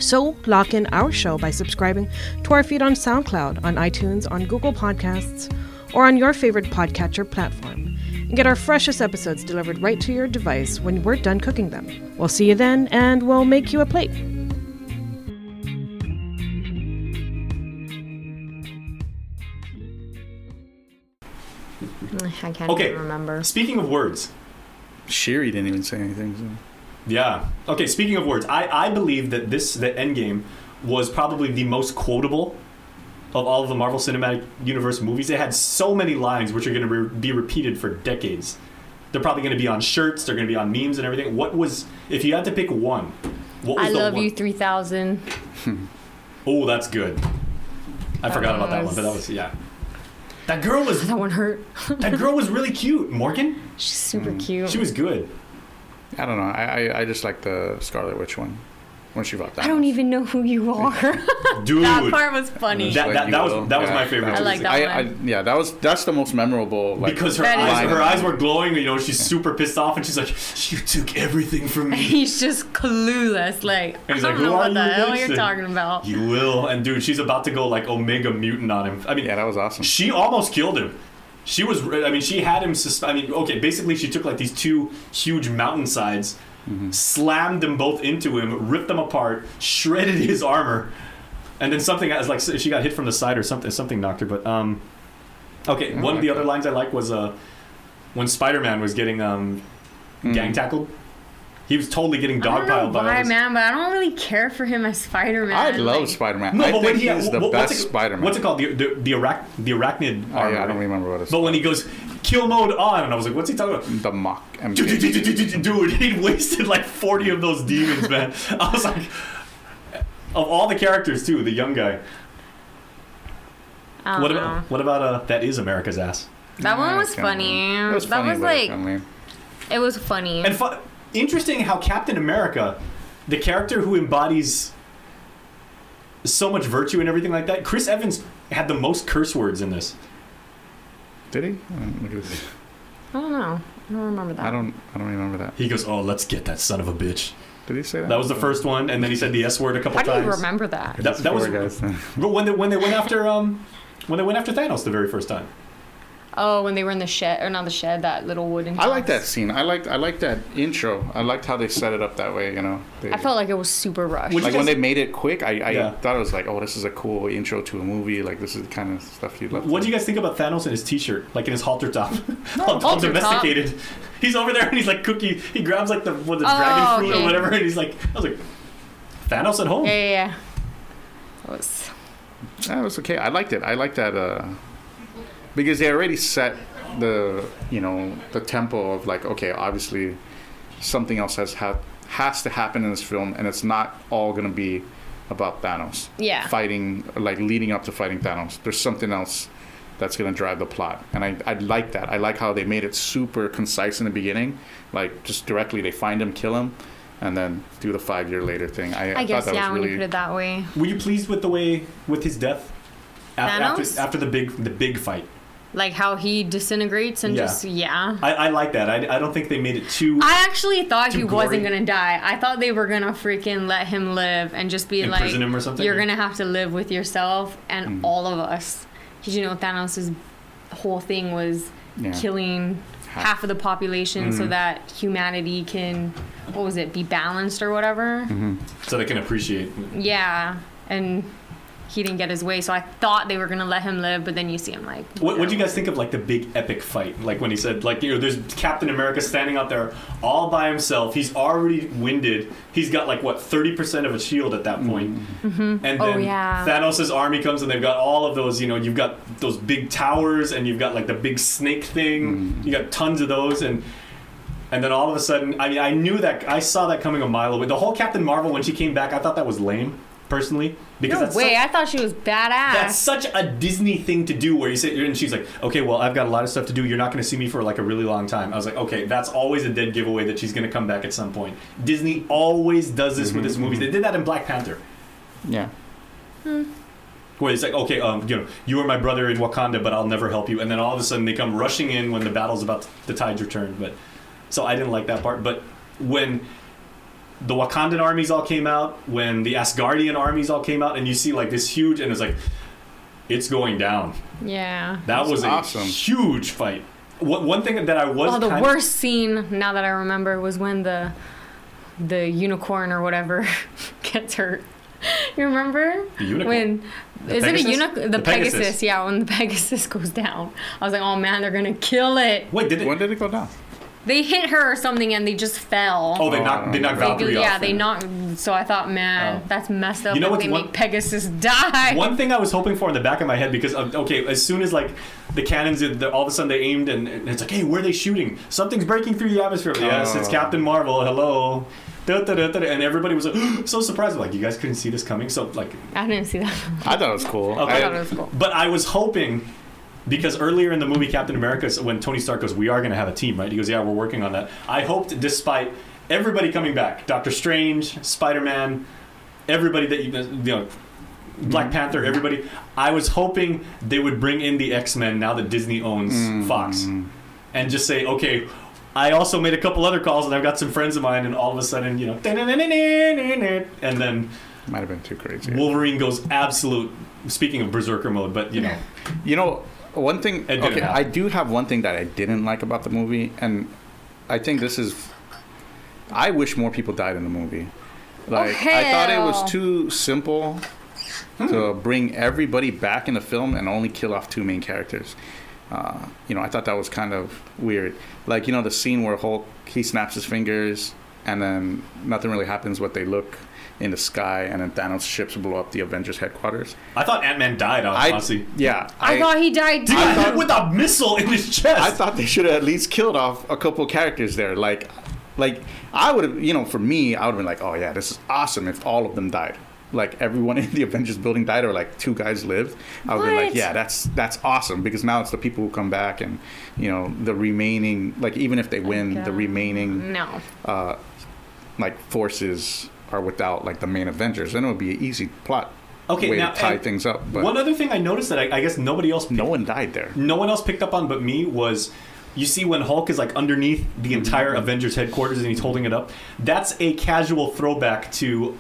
So, lock in our show by subscribing to our feed on SoundCloud, on iTunes, on Google Podcasts, or on your favorite podcatcher platform. And get our freshest episodes delivered right to your device when we're done cooking them. We'll see you then, and we'll make you a plate. Mm, I can't Okay. even remember. Speaking of words, Shiri didn't even say anything. So. yeah. Okay, speaking of words, I I believe that this the Endgame was probably the most quotable of all of the Marvel Cinematic Universe movies. They had so many lines which are going to re- be repeated for decades. They're probably going to be on shirts. They're going to be on memes and everything. What was if you had to pick one? What was I the love one? you 3000. Oh, that's good. I forgot about that one, but that was yeah. That girl was That one hurt. that girl was really cute. Morgan, She's super mm. cute. she was good. I don't know. I, I, I just like the Scarlet Witch one when she fought that. I don't even know who you are. Dude, that part was funny. That- that- that was- that was my favorite. I like that I, I, one. yeah, that was that's the most memorable. Like, because her That is- eyes, her eyes were glowing. You know, she's super pissed off, and she's like, "You took everything from me." He's just clueless. Like, And he's I don't "Who know what the hell you're talking about. You will, and dude, she's about to go like Omega Mutant on him. I mean, yeah, that was awesome. she almost killed him. She was, I mean, she had him. Sus- I mean, okay, basically, she took like these two huge mountainsides, slammed them both into him, ripped them apart, shredded his armor, and then something as like she got hit from the side or something. Something knocked her. But um, okay, one of the other lines I like was uh, when Spider Man was getting um, gang tackled. He was totally getting I don't know dogpiled by all why, this- man, but I don't really care for him as Spider Man. I love Spider Man. No, I but think when he he's the what- best it, Spider Man. What's it called? The the the, arach, the arachnid Oh, yeah, I don't remember what it's But when he goes kill mode on, and I was like, what's he talking about? the mock MK. Dude, he wasted like 40 of those demons, man. I was like, of all the characters, too, the young guy. I don't What know. about what about uh, that is America's ass? that one was funny. It was that was but like it's it was funny. And fu- interesting how Captain America, the character who embodies so much virtue and everything like that, Chris Evans had the most curse words in this. Did he? Look at this. I don't know. I don't remember that. I don't. I don't remember that. He goes, "Oh, let's get that son of a bitch." Did he say that? That was the first one, and then he said the S word a couple How do times. you remember that? That, that was Four guys. But when they when they went after um when they went after Thanos the very first time. Oh, when they were in the shed, or not the shed, that little wooden. I like that scene. I liked. I liked that intro. I liked how they set it up that way. You know. They, I felt like it was super rushed. Would you like when they made it quick, I, I Yeah. thought it was like, oh, this is a cool intro to a movie. Like this is the kind of stuff you'd love. What to do you guys think about Thanos in his T-shirt, like in his halter top, all, all halter top. domesticated? He's over there and he's like cookie. He grabs like the what, the Oh, dragon fruit okay. or whatever, and he's like, I was like, Thanos at home. Yeah, yeah, yeah. That was. Yeah, it was okay. I liked it. I liked that uh, because they already set the you know the tempo of like okay, obviously something else has ha- has to happen in this film, and it's not all gonna be about Thanos Yeah. fighting like leading up to fighting Thanos. There's something else that's gonna drive the plot, and I I like that. I like how they made it super concise in the beginning, like just directly they find him, kill him. And then do the five year later thing. I, I guess thought that yeah, was when really you put it that way. Were you pleased with the way with his death? Thanos? After, after the big the big fight, Like how he disintegrates and Yeah. just yeah. I, I like that. I, I don't think they made it too. I actually thought he wasn't gonna die. I thought they were gonna freaking let him live and just be like, Imprison him or something? "You're gonna have to live with yourself and mm-hmm. all of us." Because you know Thanos' whole thing was Yeah. killing Half. half of the population so mm-hmm. that humanity can, what was it, be balanced or whatever. Mm-hmm. so they can appreciate. Yeah, and he didn't get his way, so I thought they were gonna let him live, but then you see him like. What what do you guys think of like the big epic fight? Like when he said like you know there's Captain America standing out there all by himself. He's already winded. He's got like what thirty percent of a shield at that mm-hmm. point. Mm-hmm. And oh, then Oh, yeah. Thanos' army comes and they've got all of those. You know you've got those big towers and you've got like the big snake thing. Mm-hmm. You got tons of those and. And then all of a sudden, I mean, I knew that I saw that coming a mile away. The whole Captain Marvel when she came back, I thought that was lame, personally, because No that's way! such- I thought she was badass. that's such a Disney thing to do where you say, and she's like, okay, well, I've got a lot of stuff to do. You're not going to see me for like a really long time. I was like, okay, that's always a dead giveaway that she's going to come back at some point. Disney always does this with its movies. They did that in Black Panther. yeah. Hmm. Where it's like, okay, um, you know, you are my brother in Wakanda, but I'll never help you. And then all of a sudden they come rushing in when the battle's about to, the tides are turned. But so I didn't like that part. But when the Wakandan armies all came out, when the Asgardian armies all came out, and you see like this huge, and it's like, it's going down. yeah. That was awesome. a huge fight. One one thing that I was Oh, the kind worst scene now that I remember was when the the unicorn or whatever gets hurt. You remember? The unicorn? When The is it a unicorn? The, The Pegasus. Pegasus. Yeah, when the Pegasus goes down, I was like, oh man, they're gonna kill it. Wait, did it? When did it go down? They hit her or something and they just fell. Oh, they knocked they knocked They- Valkyrie yeah, off. they knocked. So I thought, man, Oh. that's messed up. You know that what's they one- make Pegasus die. One thing I was hoping for in the back of my head because of, okay, as soon as like the cannons, the, all of a sudden they aimed and, and it's like, hey, where are they shooting? Something's breaking through the atmosphere. Yes, it's Oh. Captain Marvel. Hello. Da, da, da, da, da. And everybody was like, so surprised. Like, you guys couldn't see this coming. So like, I didn't see that. I thought it was cool. Okay. I thought it was cool. But I was hoping because earlier in the movie Captain America, when Tony Stark goes, "We are going to have a team," right? He goes, "Yeah, we're working on that." I hoped, despite everybody coming back, Doctor Strange, Spider Man, everybody that you, you know. Black mm-hmm. Panther, everybody. I was hoping they would bring in the X Men now that Disney owns mm-hmm. Fox, and just say, okay, I also made a couple other calls, and I've got some friends of mine, and all of a sudden, you know, and then Might have been too crazy. Wolverine goes absolute. Speaking of Berserker mode, but you know, You know, one thing. It didn't Okay, happen. I do have one thing that I didn't like about the movie, and I think this is. I wish more people died in the movie. Like I thought it was too simple to bring everybody back in the film and only kill off two main characters. Uh, you know, I thought that was kind of weird. Like you know, the scene where Hulk he snaps his fingers and then nothing really happens, What they look in the sky and then Thanos' ships blow up the Avengers headquarters. I thought Ant Man died. I Honestly, yeah, I, thought he died too. He got hit with a missile in his chest. I thought they should have at least killed off a couple characters there. Like, like I would have, you know, for me, I would have been like, oh yeah, this is awesome if all of them died. Like everyone in the Avengers building died, or like two guys lived. I would be like, yeah, that's that's awesome because now it's the people who come back and you know the remaining, like even if they win, the remaining no. uh, like forces are without like the main Avengers. Then it would be an easy plot Okay, way now, to tie things up. But One other thing I noticed that I, I guess nobody else, no one died there. no one else picked up on but me was. You see, when Hulk is like underneath the mm-hmm. entire Avengers headquarters and he's holding it up, that's a casual throwback to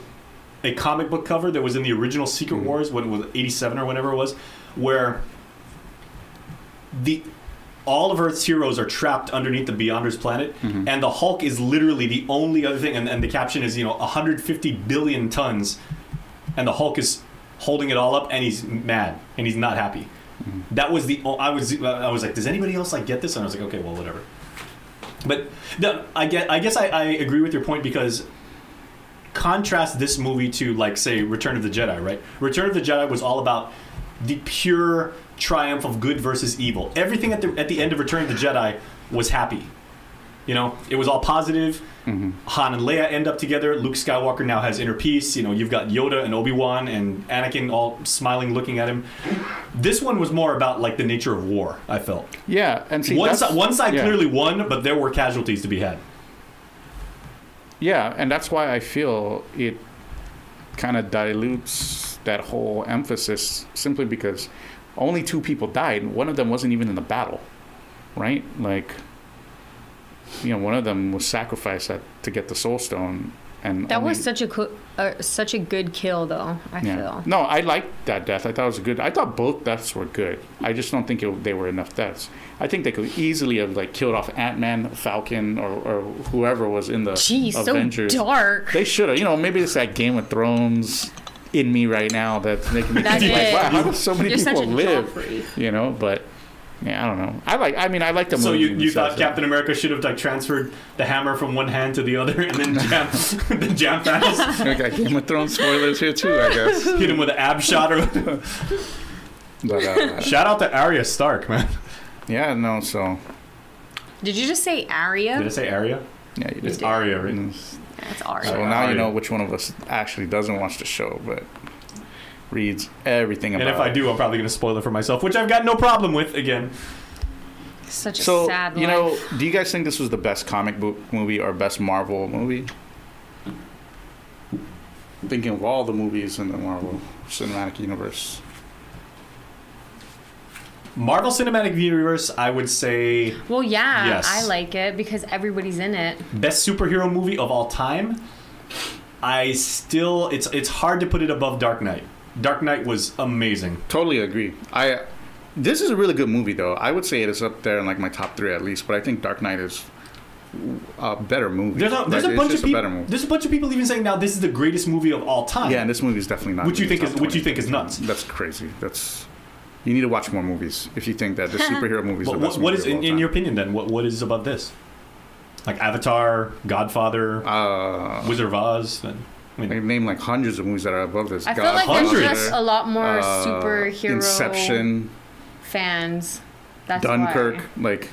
a comic book cover that was in the original Secret mm-hmm. Wars, when it was '87 or whenever it was, where the all of Earth's heroes are trapped underneath the Beyonders planet, mm-hmm. and the Hulk is literally the only other thing. And, and the caption is, you know, 150 billion tons, and the Hulk is holding it all up, and he's mad and he's not happy. Mm-hmm. That was the I was I was like, does anybody else like get this? And I was like, okay, well, whatever. But no, I get I guess I, I agree with your point because contrast this movie to like say Return of the Jedi, right? Return of the Jedi was all about the pure triumph of good versus evil. Everything at the at the end of Return of the Jedi was happy. You know, it was all positive. Mm-hmm. Han and Leia end up together. Luke Skywalker now has inner peace. You know, you've got Yoda and Obi Wan and Anakin all smiling, looking at him. This one was more about like the nature of war. I felt Yeah, and see, one side, one side yeah. clearly won, but there were casualties to be had. Yeah, and that's why I feel it kind of dilutes that whole emphasis simply because only two people died. One of them wasn't even in the battle, right? Like, you know, one of them was sacrificed at, to get the Soul Stone, and That only- was such a co- uh, such a good kill, though. I yeah. feel. No, I liked that death. I thought it was good. I thought both deaths were good. I just don't think it, they were enough deaths. I think they could easily have like killed off Ant Man, Falcon, or, or whoever was in the Jeez, Avengers. so dark. They should have. You know, maybe it's that Game of Thrones in me right now that's making me That's think like, wow, how do so many You're people live? Joffrey. You know, but yeah, I don't know. I like. I mean, I like the So movie. you, you thought sense that- Captain America should have like transferred the hammer from one hand to the other and then jam, then jam Thanos, I got Game of Thrones spoilers here too, I guess. hit him with an ab shot or But uh, shout out to Arya Stark, man. yeah, no. So Did you just say Arya? Did I say Arya? yeah, you did. It's did. Arya, right? That's Arya. So Sorry, now you know which one of us actually doesn't watch the show, but reads everything about. It. And if I do, I'm probably going to spoil it for myself, which I've got no problem with. Again, Such a So sad you life. know, do you guys think this was the best comic book movie or best Marvel movie? Thinking of all the movies in the Marvel Cinematic Universe. Marvel Cinematic Universe, I would say Well, yeah, Yes. I like it because everybody's in it. best superhero movie of all time. I still, it's it's hard to put it above Dark Knight. Dark Knight was amazing. Totally agree. I. This is a really good movie, though. I would say it is up there in like my top three at least. But I think Dark Knight is a better movie. There's a, there's Like, a bunch of people. better movie. There's a bunch of people even saying now this is the greatest movie of all time. Yeah, and this movie is definitely not. which you think is top which you think is nuts. That's crazy. That's you need to watch more movies if you think that the superhero movies. But the what, best what movie is of all in, in your opinion then? What what is about this? Like Avatar, Godfather, Uh, Wizard of Oz. And, I I mean, can name like hundreds of movies that are above this. I feel like there's just a lot more uh, superhero Inception, fans. That's Dunkirk, why, like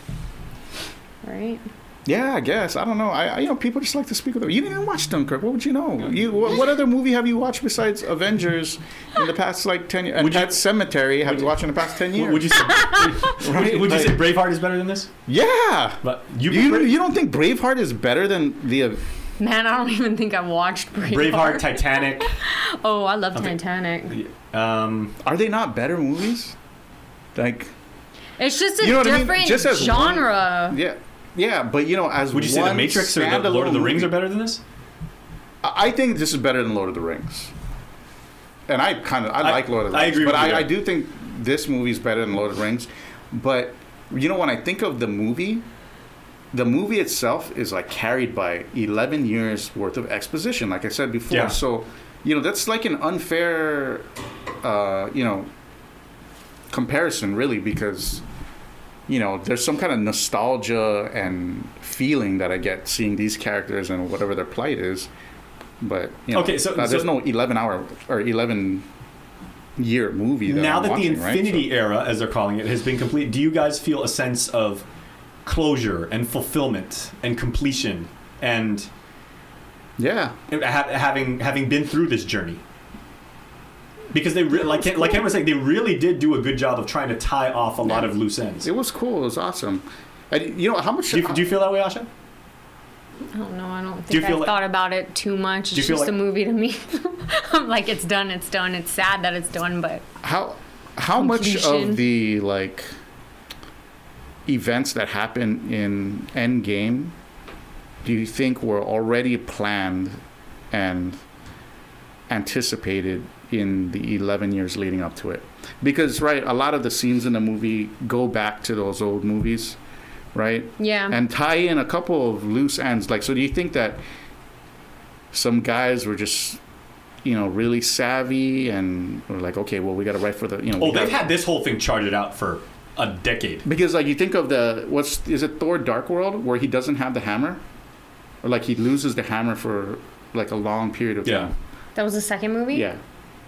right? Yeah, I guess I don't know. I, I you know people just like to speak with them. You didn't even watch Dunkirk. What would you know? You what, what other movie have you watched besides Avengers in the past like ten years? And Would you- Pet Sematary have you watched in the past ten years? would you say, would, you- would you say Braveheart is better than this? yeah. But you, You, you don't think Braveheart is better than the Man, I don't even think I've watched Braveheart. Braveheart, Titanic. Oh, I love Okay. Titanic. Um, Are they not better movies? Like It's just a You know what I mean? different Just as one- genre. yeah, yeah, but you know, as would you say The Matrix or the Lord of the Rings are better than this? I think this is better than Lord of the Rings. And I kind of I, I- like Lord of the Rings, I agree but I. I do think this movie is better than Lord of the Rings. But you know, when I think of the movie, the movie itself is like carried by 11 years worth of exposition, like I said before. Yeah. So, you know, that's like an unfair, uh, you know, comparison, really, because you know, there's some kind of nostalgia and feeling that I get seeing these characters and whatever their plight is. But you know, Okay, so- uh, there's so- no 11 hour or 11 year movie. That now I'm that watching, the right? Infinity So- era, as they're calling it, has been complete, do you guys feel a sense of closure and fulfillment and completion and yeah, ha- having having been through this journey? Because they re- like Ken, like Ken was saying, they really did do a good job of trying to tie off a lot of loose ends. it was cool. It was awesome. I, you know how much? Do you, do you feel that way, Asha? I don't know. I don't Do you think feel I've like- thought about it too much. It's feel just a movie to me. I'm like, it's done. It's done. It's sad that it's done, but how how much of the like events that happen in Endgame do you think were already planned and anticipated in the 11 years leading up to it because right a lot of the scenes in the movie go back to those old movies right yeah. and tie in a couple of loose ends like so do you think that some guys were just you know really savvy and were like okay well we got to write for the you know Oh, they've gotta- had this whole thing charted out for a decade. because like you think of the what's is it Thor Dark World where he doesn't have the hammer or like he loses the hammer for like a long period of Yeah. time that was the second movie. yeah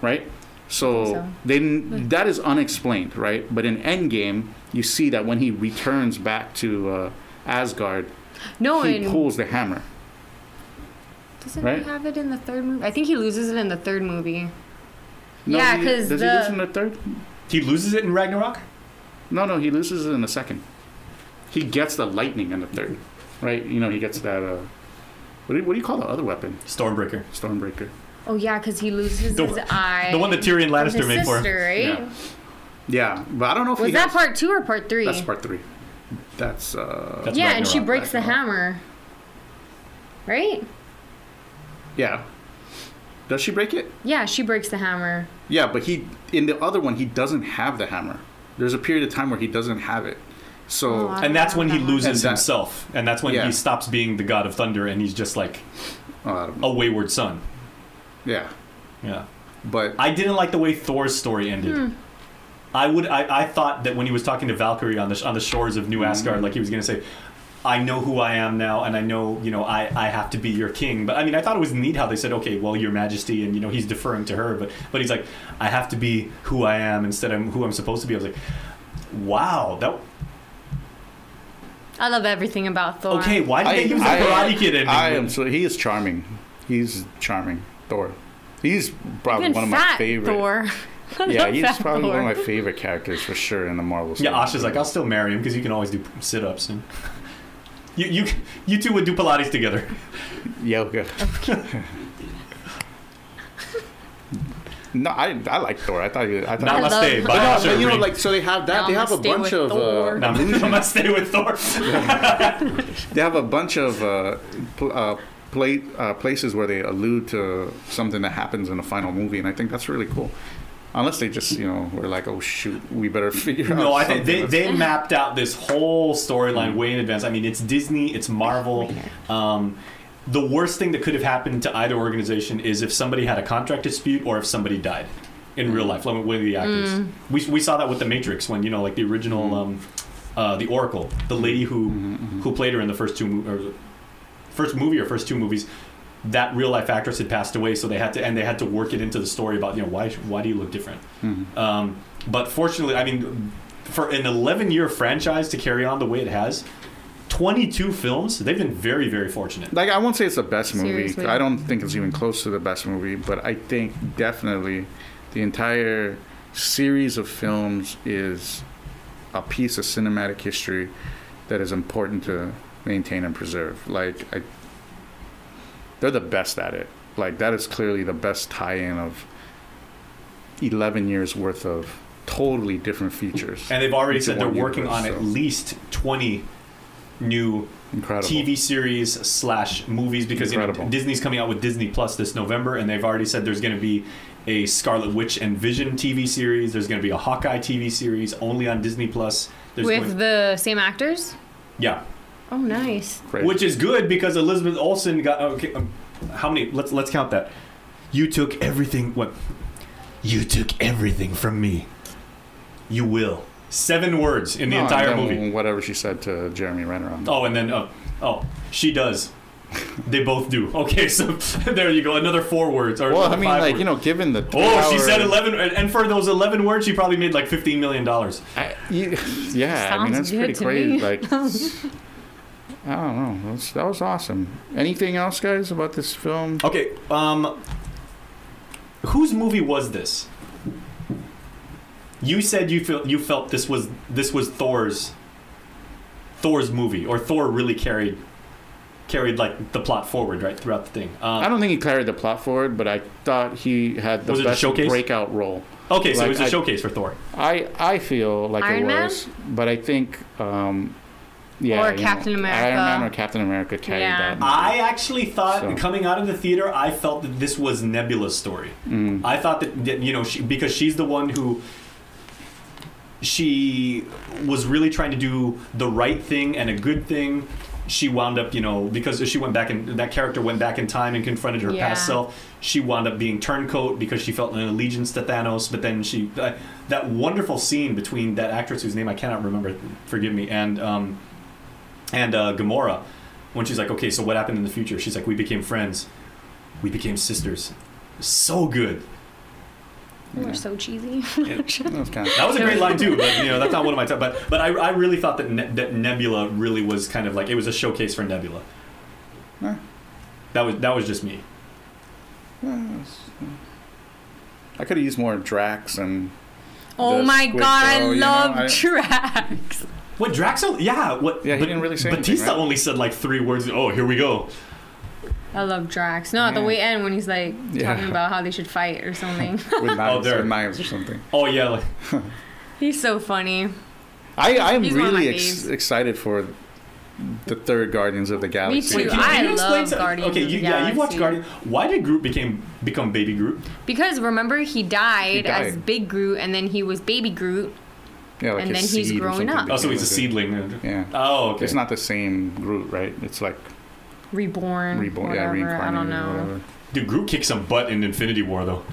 right so, so. they that is unexplained right but in Endgame you see that when he returns back to uh, Asgard No, he and pulls the hammer doesn't right? he have it in the third movie? I think he loses it in the third movie. No, yeah, because does he lose it in the the third He loses it in Ragnarok. No, no, he loses it in the second. He gets the lightning in the third, right? You know, he gets that. Uh, what do you, what do you call the other weapon? Stormbreaker. Stormbreaker. Oh yeah, because he loses The- his eye. The one that Tyrion from Lannister his made for him. sister, right? Yeah. Yeah, but I don't know if Was he that has- part two or part three? That's part three. That's uh. That's yeah, and she breaks the hammer. Right? Yeah. Does she break it? Yeah, she breaks the hammer. Yeah, but he in the other one he doesn't have the hammer. There's a period of time where he doesn't have it. So Oh, And that's when he And loses that- himself, and that's when Yeah. he stops being the god of thunder, and he's just like uh, a wayward son. Yeah, Yeah. but I didn't like the way Thor's story ended. Hmm. I would. I, I thought that when he was talking to Valkyrie on the on the shores of New Asgard, like he was going to say, "I know who I am now, and I know you know I, I have to be your king." But I mean, I thought it was neat how they said, "Okay, well, Your Majesty," and you know he's deferring to her, but but he's like, "I have to be who I am instead of who I'm supposed to be." I was like, "Wow, that I love everything about Thor. okay." Why did they use the Karate Kid ending? I am so he is charming. He's charming. Thor. He's probably Even one of my fat favorite. Thor. Yeah, he's fat probably Thor. one of my favorite characters for sure in the Marvel. Yeah, series. Asha's like, I'll still marry him because you can always do sit ups and. You, you you two would do Pilates together. yoga. no, I I like Thor. I thought you. I thought. I love- Namaste. By But no, Asha but you know, like so they have that. They have a Namaste bunch with of. Thor. Uh, Nam- Namaste with Thor. they have a bunch of uh, pl- uh, play, uh, places where they allude to something that happens in the final movie, and I think that's really cool. Unless they just, you know, were like, "Oh shoot, we better figure out." No, I think they, they mapped out this whole storyline way in advance. I mean, it's Disney, it's Marvel. Um, the worst thing that could have happened to either organization is if somebody had a contract dispute or if somebody died in real life, like one of the actors. We, we saw that with The Matrix when, you know, like the original, um, uh, the Oracle, the lady who who played her in the first two, mo- or first movie or first two movies, that real life actress had passed away, so they had to and they had to work it into the story about you know why why do you look different. Um, but fortunately, I mean, for an 11 year franchise to carry on the way it has, 22 films, they've been very very fortunate. Like I won't say it's the best movie. Seriously. I don't think it's even close to the best movie, but I think definitely the entire series of films is a piece of cinematic history that is important to maintain and preserve. Like I, they're the best at it. Like that is clearly the best tie-in of 11 years worth of totally different features. And they've already said they're working universe, on at least 20 new incredible. TV series slash movies because you know, Disney's coming out with Disney Plus this November, and they've already said there's going to be a Scarlet Witch and Vision TV series. There's going to be a Hawkeye TV series only on Disney Plus. There's With going- the same actors? yeah, Oh, nice. Great. which is good because Elizabeth Olsen got okay. Um, how many? Let's let's count that. You took everything. What? You took everything from me. You will. Seven words in the No, entire movie. Whatever she said to Jeremy Renner on Oh, and then uh, oh, she does. they both do. Okay, so there you go. Another four words. Or Well, I mean, like words. you know, given the Oh, she said eleven, and and for those eleven words, she probably made like fifteen million dollars. I, you- yeah, I mean that's good pretty to crazy. me. Like, I don't know. That was, that was awesome. Anything else, guys, about this film? Okay, um, whose movie was this? You said you felt you felt this was this was Thor's Thor's movie, or Thor really carried carried like the plot forward right throughout the thing. Um, I don't think he carried the plot forward, but I thought he had the Was best showcase? breakout role. okay, so it was a I- showcase for Thor. I I feel like Iron it Man? was, but I think, um, yeah, Or you know, Captain America. Iron Man or Captain America carried Yeah. that. I actually thought So- coming out of the theater, I felt that this was Nebula's story. Mm. I thought that, that you know she, because she's the one who she was really trying to do the right thing and a good thing. She wound up, you know, because she went back and that character went back in time and confronted her Yeah. past self. She wound up being turncoat because she felt an allegiance to Thanos. But then she, uh, that wonderful scene between that actress whose name I cannot remember, forgive me, and um, and uh, Gamora, when she's like, okay, so what happened in the future? She's like, we became friends, we became sisters. So good. We're so cheesy. That was That was a great line too, but you know that's not one of my top. But but I, I really thought that, ne- that Nebula really was kind of like it was a showcase for Nebula. Huh. That was that was just me. I could have used more Drax and. Oh my Squid god, I Girl, you know, love I- Drax. What Drax? only- Yeah, what? Yeah, he but- didn't really say anything, Batista right? only said like three words. Oh, here we go. I love Drax. No, at the Yeah. way end when he's like Yeah. talking about how they should fight or something. with oh, knives, there. or knives or something. Oh yeah, like, he's so funny. I I'm He's one of my really ex- faves. excited for the third Guardians of the Galaxy. too. Wait, can, I can you explain love some- Guardians Okay, of you, the yeah, you've watched Galaxy. Guardian. Why did Groot became become Baby Groot? Because remember he died, He as died. Big Groot and then he was Baby Groot. Yeah, like and then he's growing up. Oh, so he's a seedling. Yeah. Oh, okay. It's not the same Groot, right? It's like Reborn. reborn, yeah, whatever, reincarnated. I don't know. Dude, Groot kicked some butt in Infinity War though.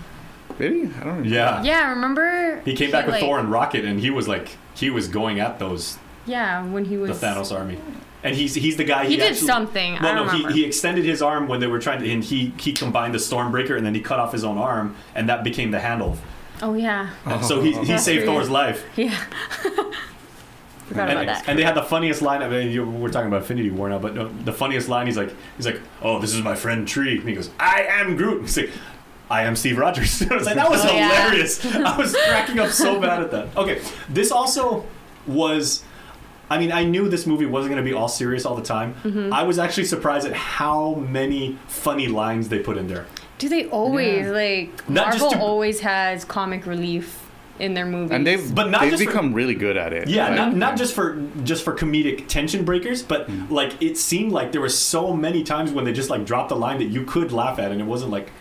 Did he? I don't. Know. Yeah. Yeah, remember He came back with like- Thor and Rocket, and he was like, he was going at those Yeah, when he was the Thanos army, and he's he's the guy. He He, did actually, something. I Well, don't no, he, he extended his arm when they were trying to, and he he combined the Stormbreaker, and then he cut off his own arm, and that became the handle. Oh yeah. so he he That's saved. Thor's life. Yeah. Forgot And, about that. and they had the funniest line. I mean, you, we're talking about Infinity War now, but no, the funniest line. He's like, he's like, "Oh, this is my friend Tree," and he goes, "I am Groot." He's like, "I am Steve Rogers." I was like, "That was Oh, yeah. hilarious." I was cracking up so bad at that. Okay, this also was. I mean, I knew this movie wasn't going to be all serious all the time. Mm-hmm. I was actually surprised at how many funny lines they put in there. Do they always like Not just Marvel to- always has comic relief in their movies? And they've But not they've just for- become really good at it. Yeah, Like, not, not just for just for comedic tension breakers, but Mm. like it seemed like there were so many times when they just like dropped a line that you could laugh at, and it wasn't like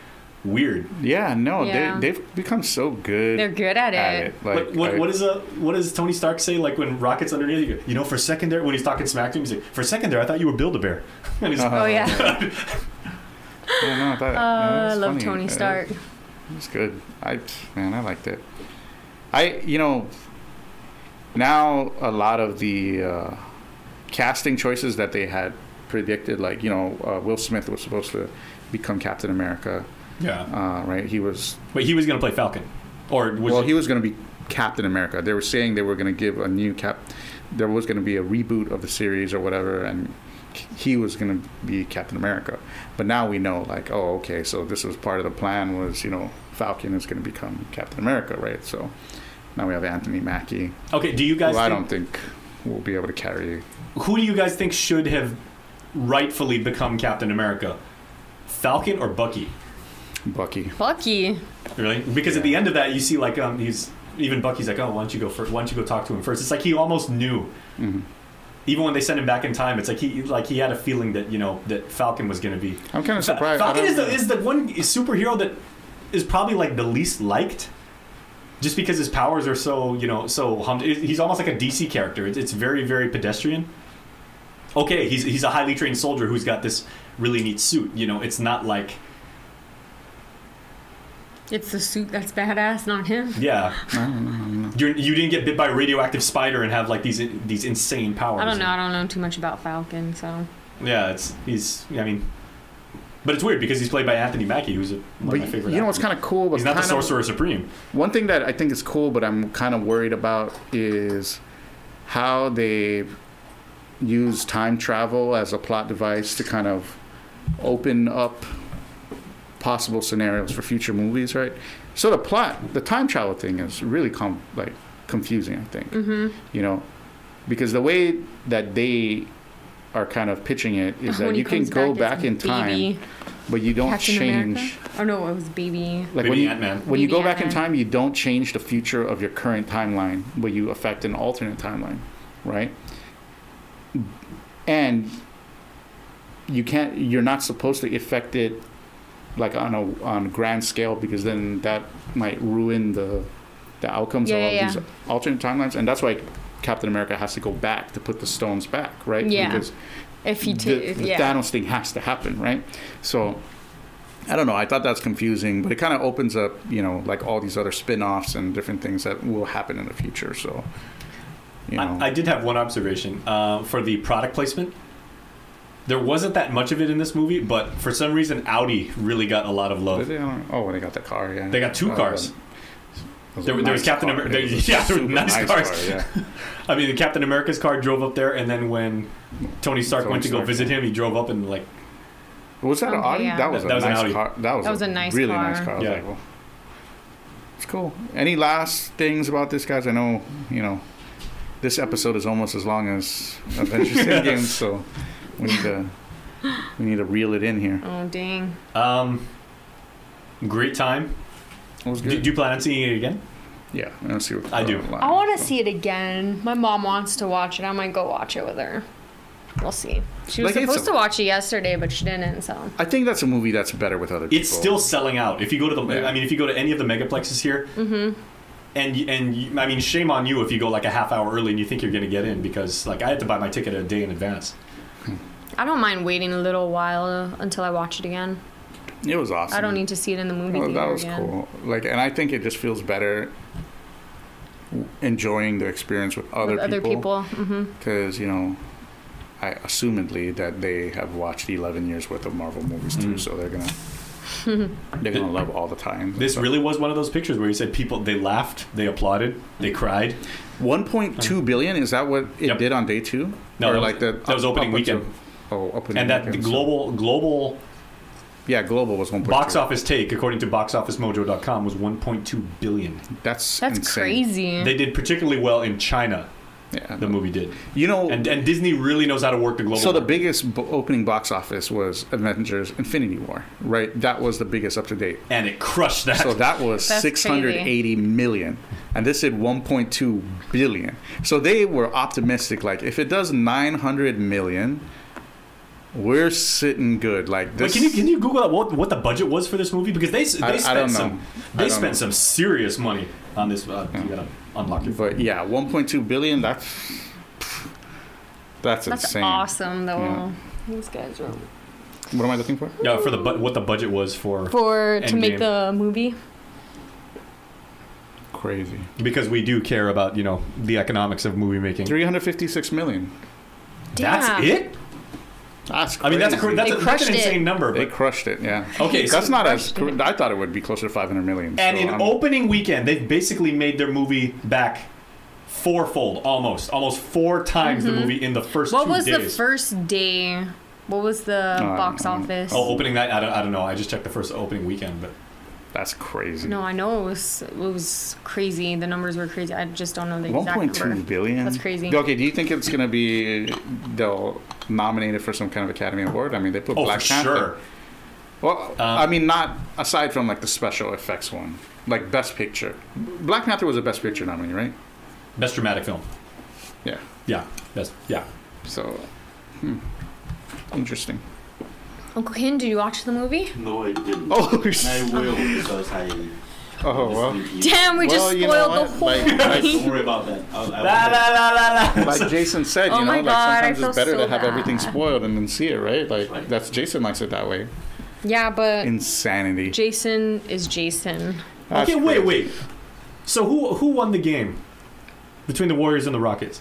weird. Yeah, no, Yeah. they they've become so good. They're good at it. Like, Like, what, I- what is a what does Tony Stark say? Like when Rocket's underneath, you, you know, for a second there, when he's talking smack to him, he's like, for a second there, I thought you were Build a Bear, and he's Uh-huh. Oh yeah. Yeah, no, I thought, Uh, yeah, I love funny. Tony Stark. It's good. I man, I liked it. I you know now a lot of the uh, casting choices that they had predicted like you know uh, Will Smith was supposed to become Captain America, Yeah. uh, right? He was But he was going to play Falcon. Or was well, it- he was going to be Captain America. They were saying they were going to give a new cap. There was going to be a reboot of the series or whatever, and he was going to be Captain America. But now we know, like, oh, okay, so this was part of the plan. Was you know Falcon is going to become Captain America, right? So now we have Anthony Mackie. Okay, do you guys Who I don't think we'll be able to carry. who do you guys think should have rightfully become Captain America? Falcon or Bucky? Bucky. Bucky. Really? Because at the end of that, you see like um, he's even Bucky's like, oh, why don't you go first? Why don't you go talk to him first? It's like he almost knew. Mhm. Even when they sent him back in time, it's like he like he had a feeling that you know that Falcon was going to be. I'm kind of surprised. Falcon is the, is the one superhero that is probably like the least liked, just because his powers are so you know so hum- he's almost like a DC character. It's, it's very very pedestrian. Okay, he's he's a highly trained soldier who's got this really neat suit. You know, it's not like It's the suit that's badass, not him. yeah. I don't know, I don't know. You're, you didn't get bit by a radioactive spider and have like these these insane powers. I don't know. I don't know too much about Falcon, so Yeah, it's he's. I mean, but it's weird because he's played by Anthony Mackie, who's a, one But of my favorite. you know what's kind of cool? But He's not the kind of- sorcerer supreme. One thing that I think is cool, but I'm kind of worried about is how they use time travel as a plot device to kind of open up possible scenarios for future movies, right? So the plot, the time travel thing is really com- like confusing, I think. Mm-hmm. You know, because the way that they are kind of pitching it is When that you can go back back as in time, but you don't Captain change. America? Oh no, it was baby. Like Baby when you, Ant-Man. when you Baby go back in time, you don't change the future of your current timeline, but you affect an alternate timeline, right? And you can't. You're not supposed to affect it like on a on a grand scale because then that might ruin the the outcomes Yeah, of all yeah, these alternate timelines, and that's why Captain America has to go back to put the stones back, right? Yeah. Because If he the, the yeah. Thanos thing has to happen, right? So I don't know. I thought that's confusing, but it kind of opens up, you know, like all these other spin-offs and different things that will happen in the future. So, you know, I, I did have one observation uh, for the product placement. There wasn't that much of it in this movie, but for some reason, Audi really got a lot of love. they? I don't oh, they got the car. Yeah, They got two Oh, cars. that was a There- there was Captain car. Amer- there- It was a yeah, there were super nice cars. car, yeah. I mean, Captain America's car drove up there, and then when Tony Stark Tony went to go visit yeah. him, he drove up and like Was that an Audi? yeah. That was That- a that an nice Audi. car. That was, That was a nice really car. nice car. I was Yeah. like, well, it's cool. Any last things about this, guys? I know, you know, this episode is almost as long as Avengers Endgame, so we need to we need to reel it in here. Oh dang. um, great time. It was Do, good. do you plan on seeing it again? yeah, let's see what I do. uh, I want to see it again. My mom wants to watch it. I might go watch it with her. We'll see. She was Like, supposed a- to watch it yesterday, but she didn't. So I think that's a movie that's better with other people. It's still selling out. If you go to the, Yeah. I mean, if you go to any of the megaplexes here, Mm-hmm. and y- and y- I mean, shame on you if you go like a half hour early and you think you're going to get in because like I had to buy my ticket a day in advance. I don't mind waiting a little while until I watch it again. It was awesome. I don't need to see it in the movie Well, that was again. cool. Like, and I think it just feels better enjoying the experience with other With other people. people. hmm because you know i assumedly that they have watched 11 years worth of marvel movies too Mm. so they're gonna they're gonna love all the time This really was one of those pictures where you said people they laughed, they applauded, they cried. 1.2 billion is that what it Yep. did on day two No, or that was- like the that was opening up until- weekend. Oh opening And that the weekend, so- global global yeah global was 1.2 box office take, according to boxofficemojo.com, was 1.2 billion. that's That's insane. crazy. They did particularly well in China. yeah The movie did, you know and and Disney really knows how to work the global. so the market. biggest b- opening box office was avengers infinity war right that was the biggest up to date and it crushed that. So that was That's 680 million, and this did 1.2 billion. So they were optimistic. Like if it does 900 million, we're sitting good. Like Wait, this. can you can you Google what what the budget was for this movie? Because they they I- I spent don't some I they spent know. some serious money on this. Uh, You gotta unlock your phone. But yeah, 1.2 billion. That's that's, That's insane. awesome, though. Yeah. These guys are What am I looking for? Yeah, for the bu- what the budget was for for to make the movie. Crazy. because we do care about you know the economics of movie making. 356 million. That's it. That's I mean, that's a crazy. that's, a, that's an crushed it. insane number. They crushed it, yeah. Okay, so- that's not as. cr- I thought it would be closer to 500 million. and so in I'm- opening weekend, they've basically made their movie back fourfold, almost, almost four times the movie in the first Mm-hmm. What two was the first day? What was the box Um, office? Oh, opening night. I don't, I don't know. I just checked the first opening weekend, but that's crazy. No, I know it was it was crazy. The numbers were crazy. I just don't know the exact 1.2 number. billion. That's crazy. Okay, do you think it's gonna be they'll nominate it for some kind of Academy Award? I mean, they put oh, Black for Panther. sure. Well, Uh, I mean, not aside from like the special effects one, like Best Picture. Black Panther was a Best Picture nominee, right? Best dramatic film. Yeah. Yeah. Best. Yeah. So, hmm. interesting. Uncle Ken, did you watch the movie? No, I didn't. Oh, I will because I. oh well. listened to you. Damn, we Well, just you know spoiled the what? whole Like- movie. Don't worry about that. I'll, I will La la la la la. Like Jason said, you Oh know, my like God, I sometimes feel it's better so to have bad. everything spoiled and then see it, right? Like that's Jason likes it that way. yeah, but Insanity. Jason is Jason. That's okay, wait, crazy. wait. So who who won the game between the Warriors and the Rockets?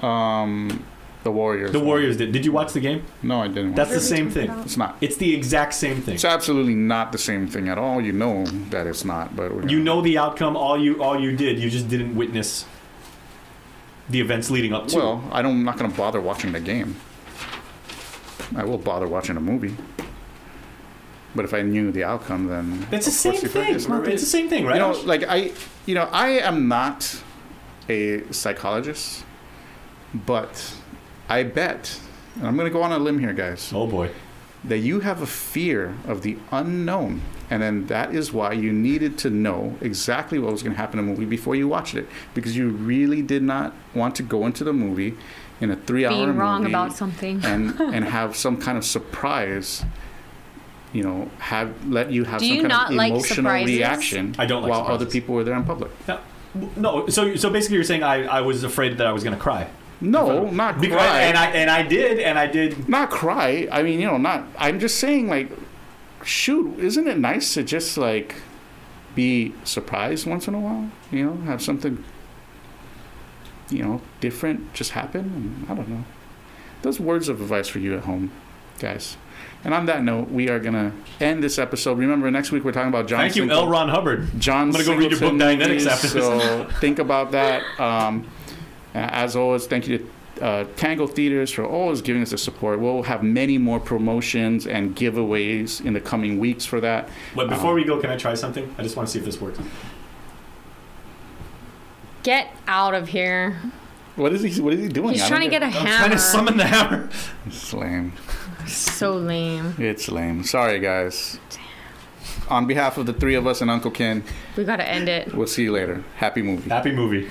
Um, the Warriors. The Warriors did. Did you watch the game? No, I didn't. That's the same thing. It's not. It's the exact same thing. It's absolutely not the same thing at all. You know that it's not, but we're You know the outcome. All you all you did, you just didn't witness the events leading up to. Well, I don't, I'm not going to bother watching the game. I will bother watching a movie. But if I knew the outcome, then It's the same thing. It's not It's the same thing, right? You know, like I, you know, I am not a psychologist, but I bet, and I'm going to go on a limb here, guys, oh boy. that you have a fear of the unknown, and then that is why you needed to know exactly what was going to happen in the movie before you watched it, because you really did not want to go into the movie in a three-hour Being wrong movie about something. and and have some kind of surprise. You know, have let you have Do some you kind not of like emotional surprises? reaction I don't like while other people were there in public. No, no. So so basically, you're saying I, I was afraid that I was going to cry. No, not Because, cry. and I and I did, and I did. not cry. I mean, you know, not. I'm just saying, like, shoot, isn't it nice to just like be surprised once in a while? You know, have something, you know, different just happen. And I don't know. Those words of advice for you at home, guys. And on that note, we are gonna end this episode. Remember, next week we're talking about John. Thank you, Singleton- L. Ron Hubbard. John I'm gonna go read your book, Dianetics, after this. So think about that. Um, as always, thank you to uh, Tango Theaters for always giving us the support. We'll have many more promotions and giveaways in the coming weeks for that. But before we go, can I try something? I just want to see if this works. Get out of here. What is he? What is he doing? He's trying to don't get a I'm hammer. trying to summon the hammer. It's lame. so lame. It's lame. Sorry, guys. Damn. On behalf of the three of us and Uncle Ken, We gotta end it. we'll see you later. Happy movie. Happy movie.